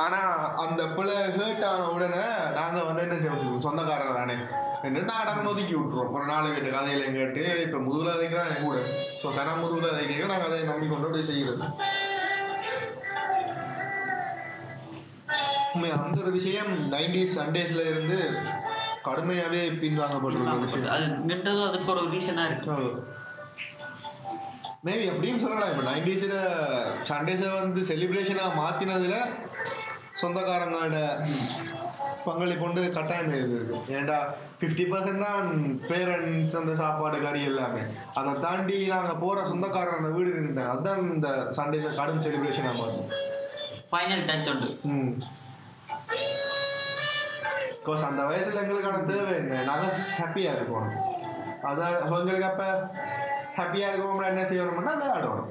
ஆனா அந்த பிள்ளை ஹேர்ட் ஆன உடனே நாங்க வந்து என்ன செய்வோம் சொந்தக்காரர் தானே என்று நாடகம் ஒதுக்கி விட்டுருவோம். ஒரு நாலு கேட்டு கதையில கேட்டு இப்ப முதுகுல அதைக்கு தான் கூட. ஸோ சன முதுகுல அதைக்க நாங்க அதை நம்பி கொண்டு போய் செய்கிறது அந்த ஒரு விஷயம் நைன்டிஸ் சண்டேஸ்ல இருந்து கடுமையாவே பின்வாங்கப்பட்டிருக்க ஒரு விஷயம். அது நின்றதும் அதுக்கு ஒரு ரீசனா இருக்கு. மேபி அப்படின்னு சொல்லலாம். இப்போ நைன்டிஸில் சண்டேஸை வந்து செலிப்ரேஷனாக மாற்றினதுல சொந்தக்காரங்களோட பங்களிப்பு கொண்டு கட்டாயம் இருந்திருக்கு. ஏன்டா ஃபிஃப்டி பர்சன்ட் தான் பேரண்ட்ஸ் அந்த சாப்பாடு கறி எல்லாமே. அதை தாண்டி நாங்கள் போகிற சொந்தக்காரங்க வீடு இருந்தாங்க அதுதான் இந்த சண்டேஸை கடும் செலிப்ரேஷனாக மாற்றும் ஃபைனல் டச் உண்டு. ம். பிகாஸ் அந்த வயசுல எங்களுக்கான தேவை என்ன? நாங்கள் ஹாப்பியாக இருக்கோம். அதான் எங்களுக்கு அப்போ ஹாப்பியாக இருக்கோம்னா என்ன செய்யணும்னா விளையாடணும்.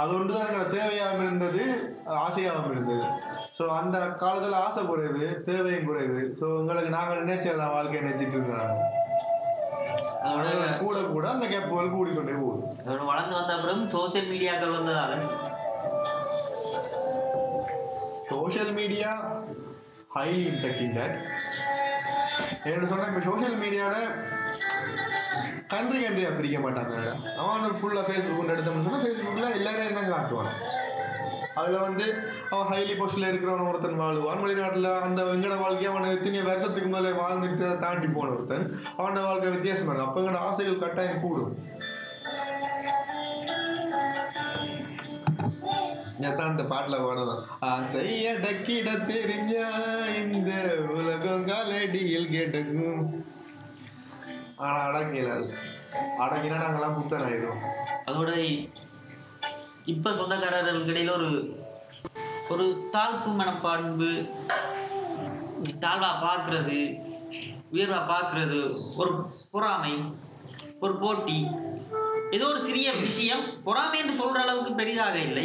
அது ஒன்று தான் எங்களை தேவையாகவும் இருந்தது ஆசையாகவும் இருந்தது. ஸோ அந்த காலத்தில் ஆசை குறைவு தேவையும் குறைவு. ஸோ உங்களுக்கு நாங்கள் நினைச்சதான் வாழ்க்கையை நினைச்சிட்டு இருக்கிறாங்க. அதோட கூட கூட அந்த கேப்புகள் கூடிக்கொண்டே போகுது. அதோட வளர்ந்து வந்த அப்புறம் சோசியல் மீடியாக்கள் வந்ததால. Social media highly impacting that என்ன சொன்னா இப்போ சோஷியல் மீடியாவில் கண்ட்ரி கண்ட்ரியாக பிரிக்க மாட்டாங்க. அவன் ஃபுல்லாக ஃபேஸ்புக் எடுத்தோம்னு சொன்னால் ஃபேஸ்புக்கில் எல்லாரையும் தான் காட்டுவான் அதில் வந்து அவன் ஹைலி போஸ்டில் இருக்கிறவன் ஒருத்தன் வாழ்வான். வெளிநாட்டில் அந்த வெங்கட வாழ்க்கையை அவனை எத்தனையோ வருஷத்துக்கு மேலே வாழ்ந்துட்டு அதை தாண்டி போன ஒருத்தன். அவனோட வாழ்க்கை வித்தியாசமா இருக்கும். அப்போ எங்களோட ஆசைகள் கட்டாயம் கூடும். நேத்தான் அந்த பாட்டில் பாடுவேன். ஆசைய டக்கிட தெரிஞ்ச இந்த உலகம் காலடியில் கேட்டக்கும் ஆனா அடங்கல அது. அடங்கினா நாங்கெல்லாம் புத்தன் ஆயிரும் அதோட இப்ப சொந்தக்காரர்களுக்கு இடையில ஒரு ஒரு தாழ்ப்பு மனப்பான்பு தாழ்வா பார்க்கிறது உயர்வா பார்க்கிறது ஒரு பொறாமை ஒரு போட்டி ஏதோ ஒரு சிறிய விஷயம் பொறாமை என்று சொல்ற அளவுக்கு பெரிதாக இல்லை.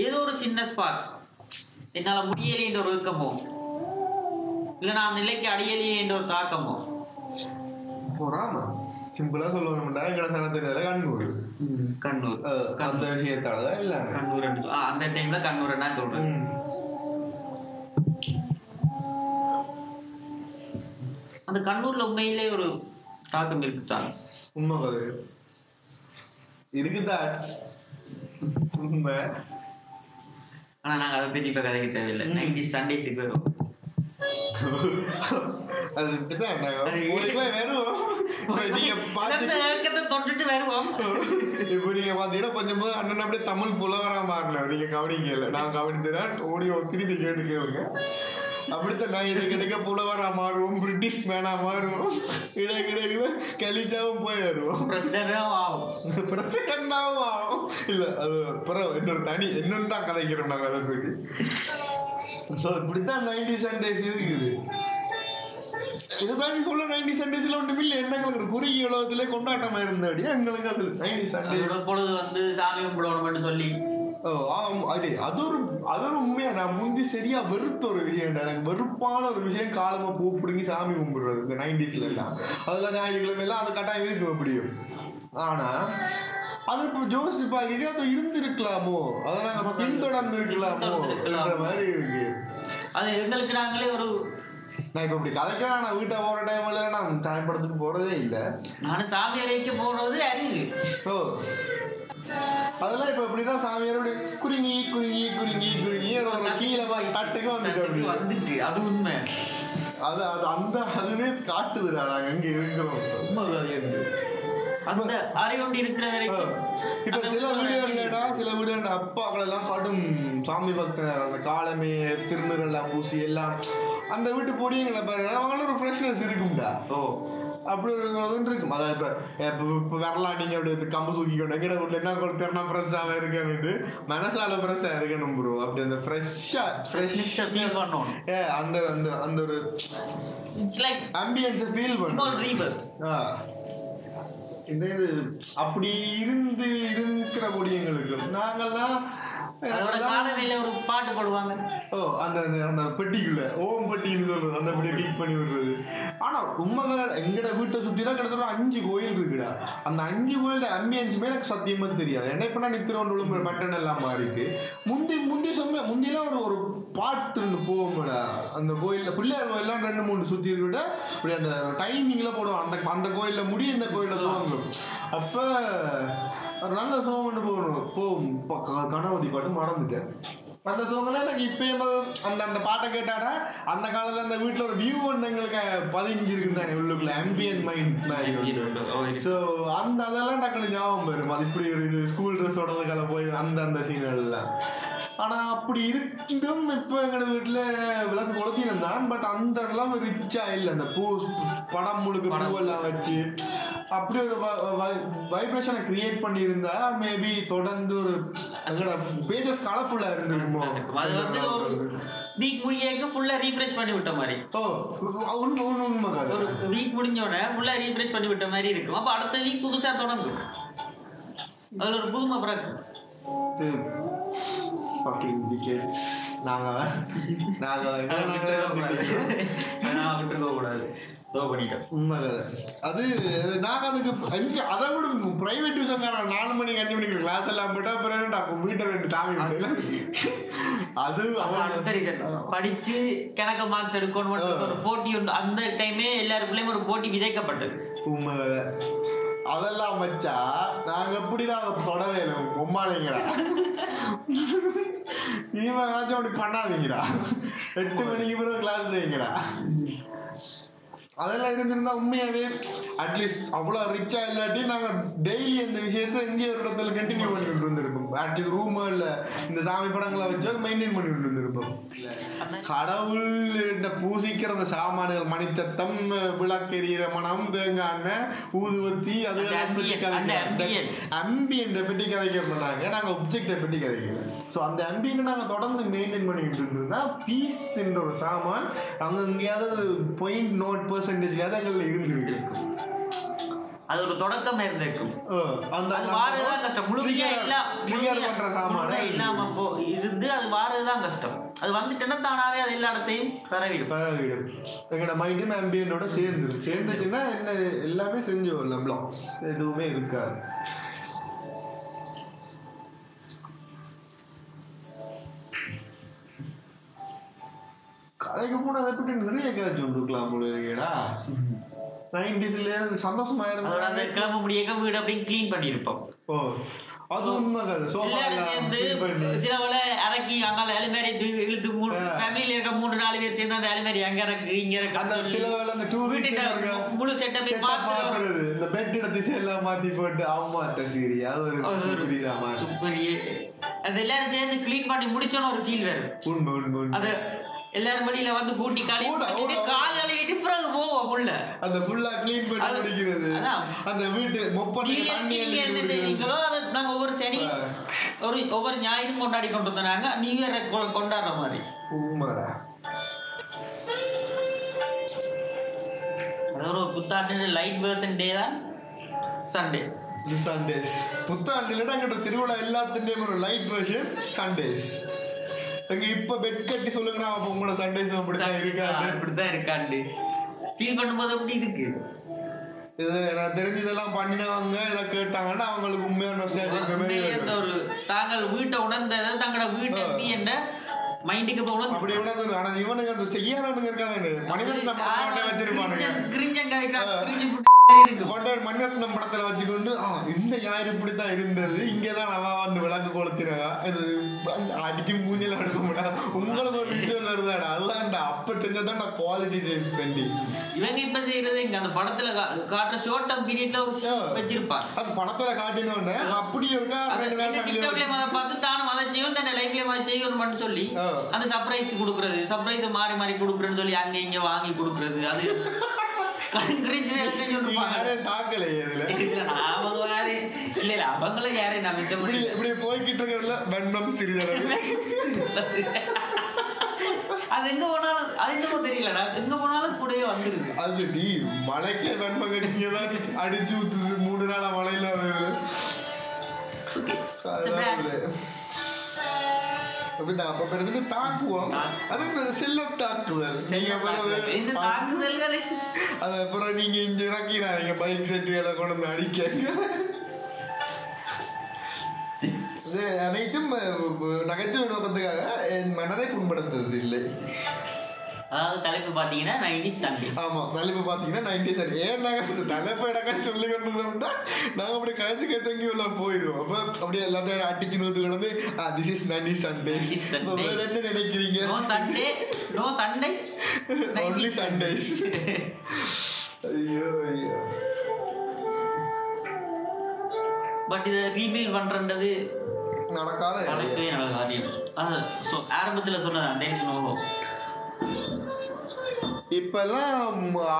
ஏதோ ஒரு சின்ன ஸ்பார்க் என்னால முடியலை என்ற ஒரு இயக்கமோ இல்லை நான் அந்த நிலைக்கு அடையலையே என்ற ஒரு தாக்கமோ பொறாம சிம்பிளா சொல்லணும்டா எங்கட சனத்தினால கண்ணூர். கண்ணூர். அந்த விஷயத்தால தான் எல்லாமே கண்ணூர் அந்த டைம்ல கண்ணூர் நான் சொல்றேன். அந்த கண்ணூர்ல உண்மையிலே ஒரு தாக்கம் இருக்குதான் உண்மை அது இருக்குதா? உண்மை. ஆனா நாங்க அதை பத்தி இப்ப கதைக்கு தேவையில்லை. நைன்டி சண்டேஸுக்கு வரும். அது இப்படிதான் வருவோம் நீங்க (laughs) இந்த பாத்து ஏக்கத்தை தொட்டுட்டு வருவோம். இப்போ நீங்க பாத்தீங்கன்னா கொஞ்சம் போது அண்ணன் அப்படியே தமிழ் புலவரா மாறினார். நீங்க கவனிக்க இல்லை நான் கவனித்தேன் ஓடியோ திருப்பி கேட்டு கேளுங்க. அப்படித்தான் நான் இதை கிடைக்க புலவரா மாறுவோம் பிரிட்டிஷ் மேனா மாறுவோம். இடைக்கிடையில கலிஜாவும் போய் வருவோம். பிரசிடண்டாவும் ஆகும். இல்ல அது பிறகு இன்னொரு தனி என்னன்னு தான் கதைக்கிறோம் நாங்க அதை பற்றி ஸோ இப்படித்தான் நைன்டி சண்டேஸ் இருக்குது. இதுதான் சொல்ல நைன்டி சண்டேஸ்ல ஒன்றும் இல்லை. என்ன குறுகிய உலகத்திலே கொண்டாட்டமா இருந்தபடி எங்களுக்கு அது நைன்டி சண்டேஸ் பொழுது வந்து சாமி கும்பிடணும்னு சொல்லி. ஓ ஆம், அடே அது ஒரு அது ஒரு உண்மையா? நான் முந்தி சரியா வெறுத்த ஒரு விஷயம். எனக்கு வெறுப்பான ஒரு விஷயம் காலமா பூ பிடுங்கி சாமி கும்பிடுறது இந்த நைன்டிஸ்ல எல்லாம். அதெல்லாம் ஞாயிற்றுக்கிழமை எல்லாம் அது கட்டாயம் இருக்கும் எப்படியும் ஆனா அது இப்போ பார்க்க அது இருந்திருக்கலாமோ? அதை நாங்க பின்தொடர்ந்து இருக்கலாமோ என்ற மாதிரி இருக்கு. அது எங்களுக்கு நாங்களே ஒரு நான் இப்ப இப்படி கதைக்கிறேன் நான் வீட்டை போற டைம்ல நான் திரைப்படத்துக்கு போறதே இல்லை. நானும் சாமி அறைக்கு போறது அரிது ஓ. அதெல்லாம் இப்ப எப்படின்னா சாமியார் அப்படி குறுங்கி குறுங்கி குறுங்கி குறுங்கி ஒரு கீழே தட்டுக்கு வந்துட்டு அப்படி வந்துட்டு அது உண்மை. அது அது அந்த அதுவே காட்டுதுடா நாங்க அங்க இருக்கிறோம். என்று. அந்த அறிவுண்டு இருக்கிற வரைக்கும் இப்ப சில வீடுகள்லடா சில வீடுகள் அப்பாக்கள் எல்லாம் கடும் சாமி பக்தர் அந்த காலமே திருநீரெல்லாம் பூசி எல்லாம். அந்த வீட்டு பொடியங்களை பாருங்க அவங்களும் ஒரு ஃப்ரெஷ்னஸ் இருக்கும்டா. ஓ. அப்படி ஒரு இருக்கும். அதாவது இப்போ இப்போ வரலாம் நீங்கள் அப்படி கம்பு தூக்கிக்கொண்டு எங்கட வீட்டில் என்ன கொடுத்து திறனா ஃப்ரெஷ்ஷாக இருக்கணும்ட்டு மனசால ஃப்ரெஷ்ஷாக இருக்கணும் ப்ரோ அப்படி அந்த ஃப்ரெஷ்ஷாக அ feel பண்ணணும். ஏ அந்த அந்த அந்த ஒரு இட்ஸ் லைக் ஆம்பியன்ஸை ஃபீல் பண்ணும் ஆ. அப்படி இருந்து இருக்கிற முடியங்களுக்கு நாங்கள்லாம் ஒரு பாட்டு போடுவாங்க. ஓ அந்த அந்த- பெட்டிக்குள்ள ஓம் பெட்டின்னு சொல்றது அந்த பெட்டியை கிளிக் பண்ணி விடுறது. ஆனா உண்மைகள் எங்கட வீட்டை சுத்தினா கிட்டத்தட்ட அஞ்சு கோயில் இருக்குடா. அந்த அஞ்சு கோயிலோட அம்பியன்ஸுமே எனக்கு சத்தியமா தெரியாது. என்ன இப்ப நான் நித்திரோண்டு பட்டன் எல்லாம் மாறிட்டு முந்தி முந்தி சொன்ன முந்திலாம் ஒரு ஒரு பாட்டு இருந்து போகும்டா. அந்த கோயில்ல பிள்ளையார் கோயிலாம் ரெண்டு மூணு சுத்தி இருக்குடா இப்படி அந்த டைமிங்ல போடுவான் அந்த அந்த கோயில்ல முடிய இந்த கோயில்ல துவங்கும் அப்ப நல்ல சோகம் கொண்டு போகணும் போகும். இப்ப கணபதி பாட்டு மறந்துட்டேன். அந்த சோங்கெல்லாம் எனக்கு இப்பயும் அந்த அந்த பாட்டை கேட்டாடா அந்த காலத்துல அந்த வீட்டுல ஒரு வியூ ஒன்று எங்களுக்கு பதிஞ்சிருக்கு தானே உள்ளுக்குள்ள. ambient மைண்ட் மாதிரி ஸோ அந்த அதெல்லாம் டக்குனு ஞாபகம் வரும். அது இப்படி ஒரு இது ஸ்கூல் ட்ரெஸ்ஸோட கலை போய் அந்த அந்த சீன்கள்லாம் ஆனா அப்படி இருந்தும் இப்போ எங்களோட வீட்டுல விளக்கு கொளுத்தினம் தான் பட் அந்த எல்லாம் ரிச்சா இல்லை. அந்த பூ படம் முழுக்க பூவெல்லாம் வச்சு அப்படி ஒரு வைப்ரேஷனை கிரியேட் பண்ணியிருந்தா மேபி தொடர்ந்து ஒரு எங்களோட பேஜஸ் கலர்ஃபுல்லா இருந்திருக்குமோ. அது வந்து ஒரு வீக் முடியக்கு ஃபுல்லா ரீஃப்ரெஷ் பண்ணி விட்ட மாதிரி. ஓ உண்மை உண்மை உண்மை. ஒரு வீக் முடிஞ்ச உடனே ஃபுல்லா ரீஃப்ரெஷ் பண்ணி விட்ட மாதிரி இருக்கும். அப்ப அடுத்த வீக் புதுசா தொடங்கும். அதுல ஒரு புதுமை பிறக்கும். Fucking decades. நாங்க நாங்க நாங்க நான் விட்டுருக்க கூடாது. அது நாங்க அதுக்கு எனக்கு அதை விட பிரைவேட் டியூஷன்காரன் நாலு மணிக்கு அஞ்சு மணிக்கு கிளாஸ் எல்லாம் போயிட்டா அப்புறம் வீட்டை ரெண்டு கும்பிடலாம். அது. படிச்சு கணக்கு மார்க்ஸ் எடுக்கணும் ஒரு போட்டி அந்த டைமே எல்லாருக்குள்ளயும் ஒரு போட்டி விதைக்கப்பட்டது உண்மை. அதெல்லாம் வச்சா நாங்க எப்படிதான் அதை தொடவே இல்லை பொம்மாளிங்கடா. நீங்க ஏதாச்சும் அப்படி பண்ணாதீங்கடா. எட்டு மணிக்கு பிறகு கிளாஸ்ல வைங்கடா அதெல்லாம் இருந்திருந்தா உண்மையாவே அட்லீஸ்ட் அவ்வளோ ரிச்சா இல்லாட்டி நாங்கள் டெய்லி அந்த விஷயத்த எங்கேயோ ஒரு இடத்துல கண்டினியூ பண்ணிட்டு இருந்திருப்போம். அட்லீஸ்ட் ரூமோ இல்லை இந்த சாமி படங்களை வச்சோ மெயின்டைன் பண்ணிட்டு இருந்திருப்போம். கடவுள் பூசிக்கிற அந்த சாமான்கள் மணிச்சத்தம் விளக்கெறிகிற மனம் தேங்காய் ஊதுவத்தி அது. அம்பியன்ட்டை பற்றி கதைக்க பண்ணாங்க நாங்கள் ஒப்ஜெக்டை பற்றி கதைக்கிறோம் ஸோ அந்த அம்பியனை நாங்கள் தொடர்ந்து மெயின்டைன் பண்ணிக்கிட்டு இருந்தோம்னா பீஸ் என்ற ஒரு சாமான் அங்கே எங்கேயாவது பாயிண்ட் நோட் பர்சன்டேஜ்லாவது எங்களில் இருந்திருக்கு? அது ஒரு தொடக்கம் இருந்திருக்கும். அந்த அது வாரதுதான் கஷ்டம். முழுமையா இல்லாம ட்ரிகர் பண்ற சாமான. இல்லாம போ இருந்து அது வாரதுதான் கஷ்டம். அது வந்துட்டுன்னா தானாவே அது எல்லா இடத்தையும் பரவிடும். பரவிடும். எங்களோட மைண்டும் ஆம்பியனோட சேர்ந்துடும் சேர்ந்துச்சுன்னா என்ன எல்லாமே செஞ்சு நம்மளும் எதுவுமே இருக்காது. கதைக்கு போன அதை பற்றி நிறைய கதை சொல்லிருக்கலாம் போலடா நைன்டிஸ்ல சந்தோஷமா அந்த இருந்தாங்க கிளம்ப முடியாக்க வீடு அப்படியே க்ளீன் பண்ணியிருப்போம். ஓ அது உண்மை கதை. சோஃபா எல்லாரும் சேர்ந்து சிலவள இறக்கி அங்கால அலுமாரி இழுத்து மூணு. ஃபேமிலியில இருக்க மூணு நாலு பேர் சேர்ந்து அந்த அலுமாரி அங்க இருக்கு இங்க அந்த இருக்கு சில வேளை அந்த டூ வீட்டுக்கு முழு மாத்துறோம் மாத்துறது இந்த பெட் இடத்து எல்லாம் மாத்தி போட்டு அம்மாட்ட சீரி அது ஒரு அது புரியுதாமா சூப்பர் அந்த எல்லாரும் சேர்ந்து க்ளீன் பண்ணி முடிச்சோன்னு ஒரு ஃபீல் வரும் உண்மை உண்மை உண்மை. அது எல்லாரும் மடியில வந்து கூட்டி காலி. கால் கழுவிட்டு பிறகு போவோம் உள்ள. அந்த ஃபுல்லா க்ளீன் பண்ணி அதான். அந்த வீட்டு மொப்பட்டுக்கு நீங்க என்ன குடிக்கிறது. செய்வீங்களோ அதை நாங்க ஒவ்வொரு சனி. ஒரு ஒவ்வொரு ஞாயிறும் கொண்டாடி கொண்டு வந்தாங்க. நீங்க கொ- கொண்டாடுற மாதிரி. உண்மைடா ஒரு புத்தாண்டு லைட் வேர்சன் டே தான். சண்டே சண்டேஸ் புத்தாண்டுல அங்கிட்ட திருவிழா எல்லாத்துலயும் ஒரு லைட் வெர்ஷன் சண்டேஸ் அங்க இப்ப பெட் கட்டி சொல்லுங்கண்ணா அப்ப உங்களோட சண்டேஸ் அப்படிதான் இருக்காது அப்படிதான் இருக்காண்டு ஃபீல் பண்ணும்போது அப்படி இருக்கு? இது எனக்கு தெரிஞ்சதெல்லாம் பண்ணினவங்க இதை கேட்டாங்கன்னா அவங்களுக்கு உண்மையான. ஒரு தாங்கள் வீட்டை உணர்ந்ததை தங்களோட வீட்டை. எப்படி என்ற மைண்டுக்கு உணர்ந்து அப்படி உணர்ந்து ஆனா இவனுக்கு அந்த செய்யாதவனுங்க இருக்காங்க மனிதன் வச்சிருப்பானுங்க. கொண்ட மணிரத்னம் படத்துல வச்சுக்கொண்டு இந்த ஞாயிறு இப்படித்தான் இருந்தது? இங்கதான் அவ வந்து விளக்கு கொளுத்தினவா இது மூஞ்சில எடுக்க முடியாது உங்களுக்கு ஒரு விஷயம் வருதாடா? அதுதான்டா அப்ப செஞ்சதான் குவாலிட்டி டைம் ஸ்பெண்டிங் இவங்க இப்ப செய்யறது இங்க அந்த படத்துல காட்டுற ஷார்ட் டேர்ம் பீரியட்ல ஒரு. வச்சிருப்பான் அது படத்துல காட்டினோடனே அப்படி இருக்கா? பார்த்து தானும் அதை செய்யும் தன் லைஃப்ல அதை செய்யணும்னு சொல்லி. அந்த சர்ப்ரைஸ் கொடுக்கறது. சர்ப்ரைஸ் மாறி மாறி கொடுக்குறேன்னு சொல்லி அங்க இங்க வாங்கி கொடுக்கறது. அது போய்கிட்டு இருக்கல வெண்ணம் சிறிதளவு. அது எங்க போனாலும் அது என்னமோ தெரியலடா. எங்க போனாலும் கூடயே வந்துருது. அது நீ மழைக்கே வெண்மம் கட்டிங்கதான் அடிச்சு ஊத்துது. மூணு நாளா மழையில வருது பிறகு தாக்குவோம் அது செல்ல தாக்குதல். இந்த தாக்குதல்கள். அது அப்புறம் நீங்க இங்க இறக்கிறாங்க பைக் செட்டுகளை கொண்டு வந்து அடிக்க. அனைத்தும் நகைச்சுவை நோக்கத்துக்காக என் மனதை புண்படுத்துறது இல்லை அதாவது தலைப்பு பாத்தீங்கன்னா நைன்டி சண்டே ஆமா தலைப்பு பாத்தீங்கன்னா நைன்டி சார் ஏன் நாங்க இந்த தலைப்பு இடக்கம் சொல்லி கொண்டோம்னா நாங்க அப்படி கழிச்சு கேத்தங்கி உள்ள போயிடுவோம் அப்ப அப்படியே எல்லாத்தையும் அடிச்சு நூத்து கிடந்து this is ninety Sundays 90s Sundays. வேற என்ன நினைக்கிறீங்க? No Sunday no Sunday only Sundays ஐயோ ஐயோ. பட் இதை ரீபில் பண்றது நடக்காத நடக்கவே அது so- ஆரம்பத்துல சொன்னதான் டேஸ் நோவோ இப்பெல்லாம்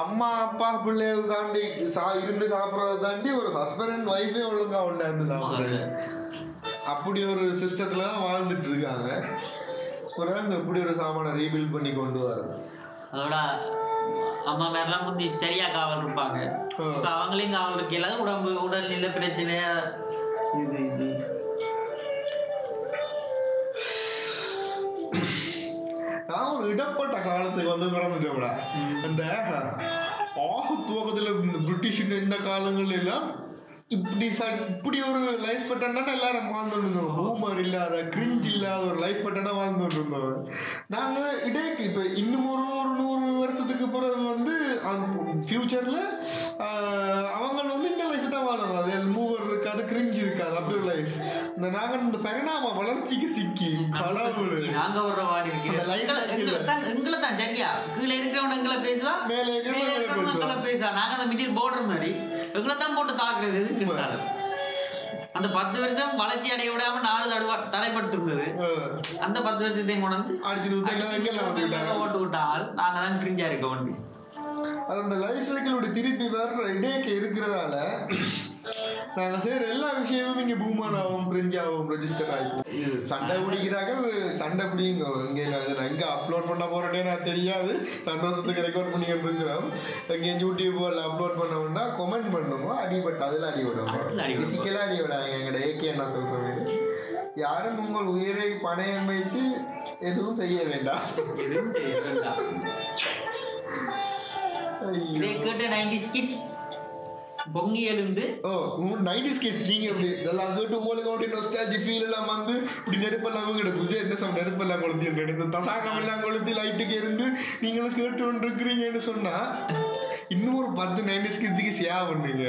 அம்மா அப்பா பிள்ளைகள் தாண்டி சா இருந்து சாப்பிட்றத தாண்டி ஒரு ஹஸ்பண்ட் அண்ட் ஒய்ஃபே ஒழுங்கா ஒன்றா இருந்து சாப்பிடுறது அப்படி ஒரு சிஸ்டத்துல தான் வாழ்ந்துட்டு இருக்காங்க. ஒரு ஆள் இப்படி ஒரு சாமானை ரீபில்ட் பண்ணி கொண்டு வர்றது. அதோட அம்மா மேலாம் முந்தி சரியா காவல் இருப்பாங்க. அவங்களையும் காவல் இருக்கல உடம்பு உடல்நிலை பிரச்சனை இது இது. நான் ஒரு இடப்பட்ட காலத்துக்கு வந்து பிறந்துட்டோம்டா அந்த ஆக துவக்கத்தில் பிரிட்டிஷ் இந்த காலங்கள்ல எல்லாம் இப்படி ச இப்படி ஒரு லைஃப் பட்டனா எல்லாரும் வாழ்ந்துட்டு இருந்தோம் பூமர் இல்லாத கிரிஞ்ச் இல்லாத ஒரு லைஃப் பட்டனா வாழ்ந்துட்டு இருந்தோம் நாங்கள் இடைக்கு இப்போ இன்னும் ஒரு ஒரு நூறு வருஷத்துக்கு பிறகு வந்து ஃப்யூச்சரில் அவங்க வந்து இந்த லைஃப் தான் வாழணும். அது மூவர் இருக்காது கிரிஞ்ச் இருக்காது. அப்படி ஒரு லைஃப் இந்த நாங்கள் இந்த பரிணாம வளர்ச்சிக்கு சிக்கி கடவுள் நாங்க வர்ற வாடி அந்த life cycle ல. எங்களை தான் சரியா? கீழே இருக்கிறவன் எங்களை பேசுவா? மேலே இருக்கிறவன் மேலே எங்களை இருக்கிறவன் பேசுவா. எங்களை பேசுவா. நாங்க அந்த மிட்டில் போடுற மாதிரி எங்களை தான் போட்டு தாக்குறது இருந்தாலும். அந்த பத்து வருஷம் வளர்ச்சி அடைய விடாம நாலு தடவை தடைப்பட்டு இருந்தது அந்த பத்து வருஷத்தையும் கொண்டு வந்து ஓட்டு விட்டால் நாங்க தான் கிரிஞ்சா இருக்க வண்டி. அது அந்த லைஃப் சைக்கிளோட திருப்பி வர்ற இடையக்கு இருக்கிறதால நாங்க செய்யற எல்லா விஷயமும் இங்க பூமானாவும் பிரிஞ்சாவும் ரெஜிஸ்டர் ஆகி. இது சண்டை பிடிக்கிறார்கள் சண்டை பிடிங்க. இங்க நான் எங்க அப்லோட் பண்ண போறேன்னே நான் தெரியாது. சந்தோஷத்துக்கு ரெக்கார்ட் பண்ணி இருக்கிறோம். இங்கே யூடியூப்ல அப்லோட் பண்ணோம்னா கமெண்ட் பண்ணுவோம் அடிபட்டு அதில் அடிபடும். அதுல அடிபடும். பிசிக்கலாக அடிபடாங்க எங்கட ஏகே என்ன சொல்றேன் யாரும் உங்கள் உயிரை பணயம் வைத்து எதுவும் செய்ய வேண்டாம். எதுவும் செய்ய வேண்டாம். ஐயோ. இதை கேட்ட நைன்டி ஸ்கிட்ஸ் பொங்கி எழுந்து ஓ நைன்டிஸ் ஸ்கிட்ஸ் நீங்க எப்படி? இதெல்லாம் கேட்டு உங்களுக்கு அப்படி நொஸ்டாலஜி ஃபீல் எல்லாம் வந்து இப்படி நெருப்பெல்லாம் கிடக்கு என்ன சம் நெருப்பெல்லாம் கொளுத்தி இந்த தசாகம் எல்லாம் கொளுத்தி லைட்டுக்கு இருந்து நீங்களும் கேட்டு கொண்டு இருக்கிறீங்கன்னு சொன்னா இன்னும் ஒரு பத்து நைன்டிஸ் ஸ்கிட்ஸுக்கு ஷேர் பண்ணுங்க.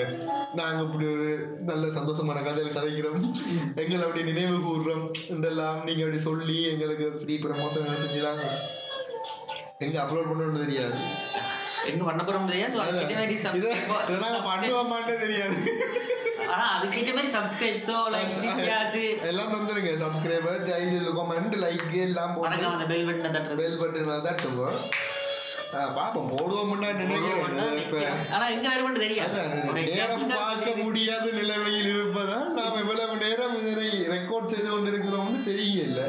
நாங்கள் இப்படி ஒரு நல்ல சந்தோஷமான கதையில் கதைக்கிறோம். எங்களை அப்படி நினைவு கூறுறோம் இதெல்லாம் நீங்கள் அப்படி சொல்லி எங்களுக்கு ஃப்ரீ ப்ரமோஷன் செஞ்சுலாம் எங்கே அப்லோட் பண்ணணும்னு தெரியாது. எங்க பண்ண போறோம் தெரியாது so அதுக்கிட்ட மாதிரி நாங்க பண்ணுவோமாட்டே தெரியாது. ஆனா அதுக்கிட்ட மாதிரி சப்ஸ்கிரைப்ஸோ லைக் எல்லாம் தந்துருங்க சப்ஸ்கிரைபர் ஜெயில் கமெண்ட் லைக் எல்லாம் போட்டு அந்த பெல் பட்டன் தட்டுறது. பெல் பட்டன் தட்டுங்க பாப்போம் போடுவோம்னா நினைக்கிறேன். இப்ப ஆனா எங்க வரும்னு தெரியாது. நேரம் பார்க்க முடியாத நிலைமையில் இருப்பதால் நாம் இவ்வளவு நேரம் இதனை ரெக்கார்ட் செய்து கொண்டிருக்கிறோம்னு தெரியல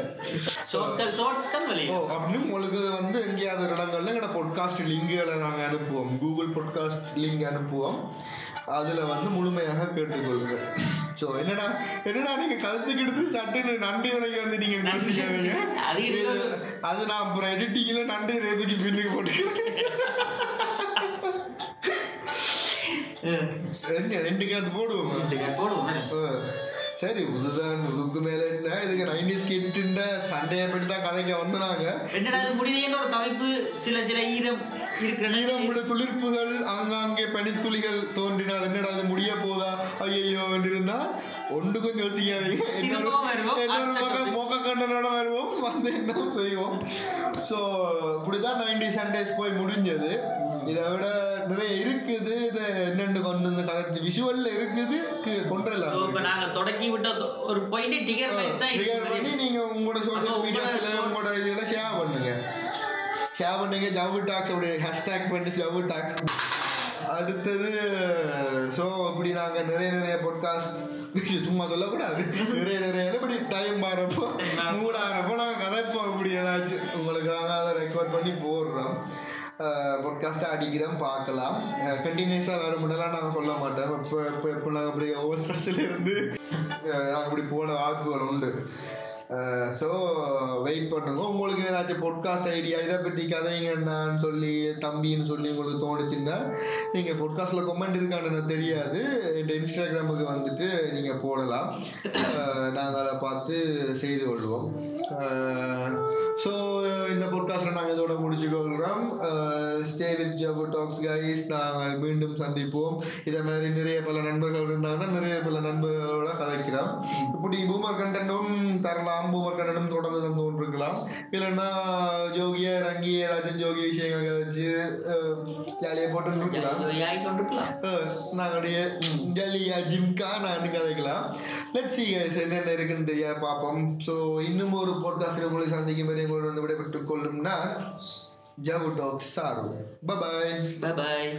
அப்படின்னு உங்களுக்கு வந்து எங்கேயாவது இடங்கள்ல எங்களோட பாட்காஸ்ட் லிங்குகளை நாங்கள் அனுப்புவோம். கூகுள் பாட்காஸ்ட் லிங்க் அனுப்புவோம். அதில் வந்து முழுமையாக கேட்டுக்கொள்ளுங்கள். ஸோ என்னடா என்னடா நீங்கள் கதைச்சுக்கிட்டு சட்டுன்னு நன்றி உரைக்கு வந்து நீங்கள் யோசிக்காதீங்க அது நான் அப்புறம் எடிட்டிங்கில் நன்றி ரேதுக்கு பின்னுக்கு போட்டுக்கிறேன். (laughs) ரெண்டு ரெண்டு கேட்டு போடுவோம்? போடுவோம்? ஆ. சரி உதுதான் உதுக்கு மேல என்ன? இதுக்கு நைன்டி ஸ்கிட்ட சண்டையை பற்றி தான் கதைக்க வந்தாங்க என்னடா முடியுதுன்னு ஒரு தவிப்பு சில சில ஈரம். ஈரமுட துளிர்ப்புகள் ஆங்காங்கே பனித்துளிகள் தோன்றினால் என்னடா அது முடிய போதா ஐயோ இருந்தா ஒன்றுக்கும் யோசிக்காதீங்க. இன்னொரு பக்கம். மொக்க கண்டனோட வருவோம். வந்து என்ன செய்வோம்? ஸோ இப்படிதான் நைன்டி சண்டேஸ் போய் முடிஞ்சது. இதை விட நிறைய இருக்குது. இதை என்னென்னு கொண்டு வந்து கதைச்சு விஷுவல்ல இருக்குது. கு- கொண்டுடலாம். So, இப்ப நாங்க தொடக்கி விட்ட ஒரு பாயிண்ட் டிகர் பண்ணி இருக்கு. நீங்க உங்களோட சோஷியல் மீடியாஸ்ல உங்களோட இதுல ஷேர் பண்ணுங்க. ஷேர் பண்ணுங்க ஜவு டாக்ஸ் அப்படி ஹேஷ்டேக் பண்ணி ஜவு டாக்ஸ் அடுத்தது ஸோ இப்படி நாங்கள் நிறைய நிறைய பாட்காஸ்ட் சும்மா சொல்லக்கூடாது. நிறைய நிறைய இப்படி டைம் மாறப்போ மூட ஆகிறப்போ நாங்கள் கதைப்போம் இப்படி ஏதாச்சும் உங்களுக்காக அதை ரெக்கார்ட் பண்ணி போடுறோம். பாட்காஸ்ட்டாக அடிக்கிறோம் பார்க்கலாம். கண்டினியூஸாக வர முடியலாம் நாங்கள் சொல்ல மாட்டோம். இப்போ இப்போ இப்போ நாங்கள் அப்படி ஓவர் ஸ்ட்ரெஸ்ஸில் இருந்து நாங்கள் இப்படி போன வாய்ப்புகள் உண்டு. ஸோ வெயிட் பண்ணுங்க. உங்களுக்கு ஏதாச்சும் பொட்காஸ்ட் ஐடியா இதை பற்றி கதைங்கன்னான்னு சொல்லி தம்பின்னு சொல்லி உங்களுக்கு தோணுச்சுன்னா நீங்கள் பொட்காஸ்ட்டில் கமெண்ட் இருக்கான்னு எனக்கு தெரியாது. இந்த இன்ஸ்டாகிராமுக்கு வந்துட்டு நீங்கள் போடலாம். நாங்கள் அதை பார்த்து செய்து கொள்வோம். ஸோ இந்த பாட்காஸ்ட்டில் நாங்கள் இதோட முடிச்சுக்கொள்கிறோம் ஸ்டே வித் ஜாபு டாக்ஸ் கைஸ் நாங்கள் மீண்டும் சந்திப்போம். இதே மாதிரி நிறைய பல நண்பர்கள் இருந்தாங்கன்னா நிறைய பல நண்பர்களோட கதைக்கிறோம். இப்படி பூமர் கண்டென்ட்டும் தரலாம். பூமர் கண்டென்ட்டும் தொடர்ந்து தந்து கொண்டிருக்கலாம். இல்லைன்னா ஜோகியா ரங்கி ஏதாச்சும் ஜோகி விஷயங்கள் கதைச்சு ஜாலியாக போட்டு இருக்கலாம் நாங்களுடைய ஜல்லியா ஜிம்கா நான் கதைக்கலாம். லெட் சி என்னென்ன இருக்குன்னு தெரியாது பார்ப்போம். ஸோ இன்னும் ஒரு போட்காஸ்ட் உங்களை சந்திக்கும் வரை உங்களோட வந்து விடைபெற்றுக் கொள்ளும் நான் ஜவு டாக் சாரு பபாய் பபாய்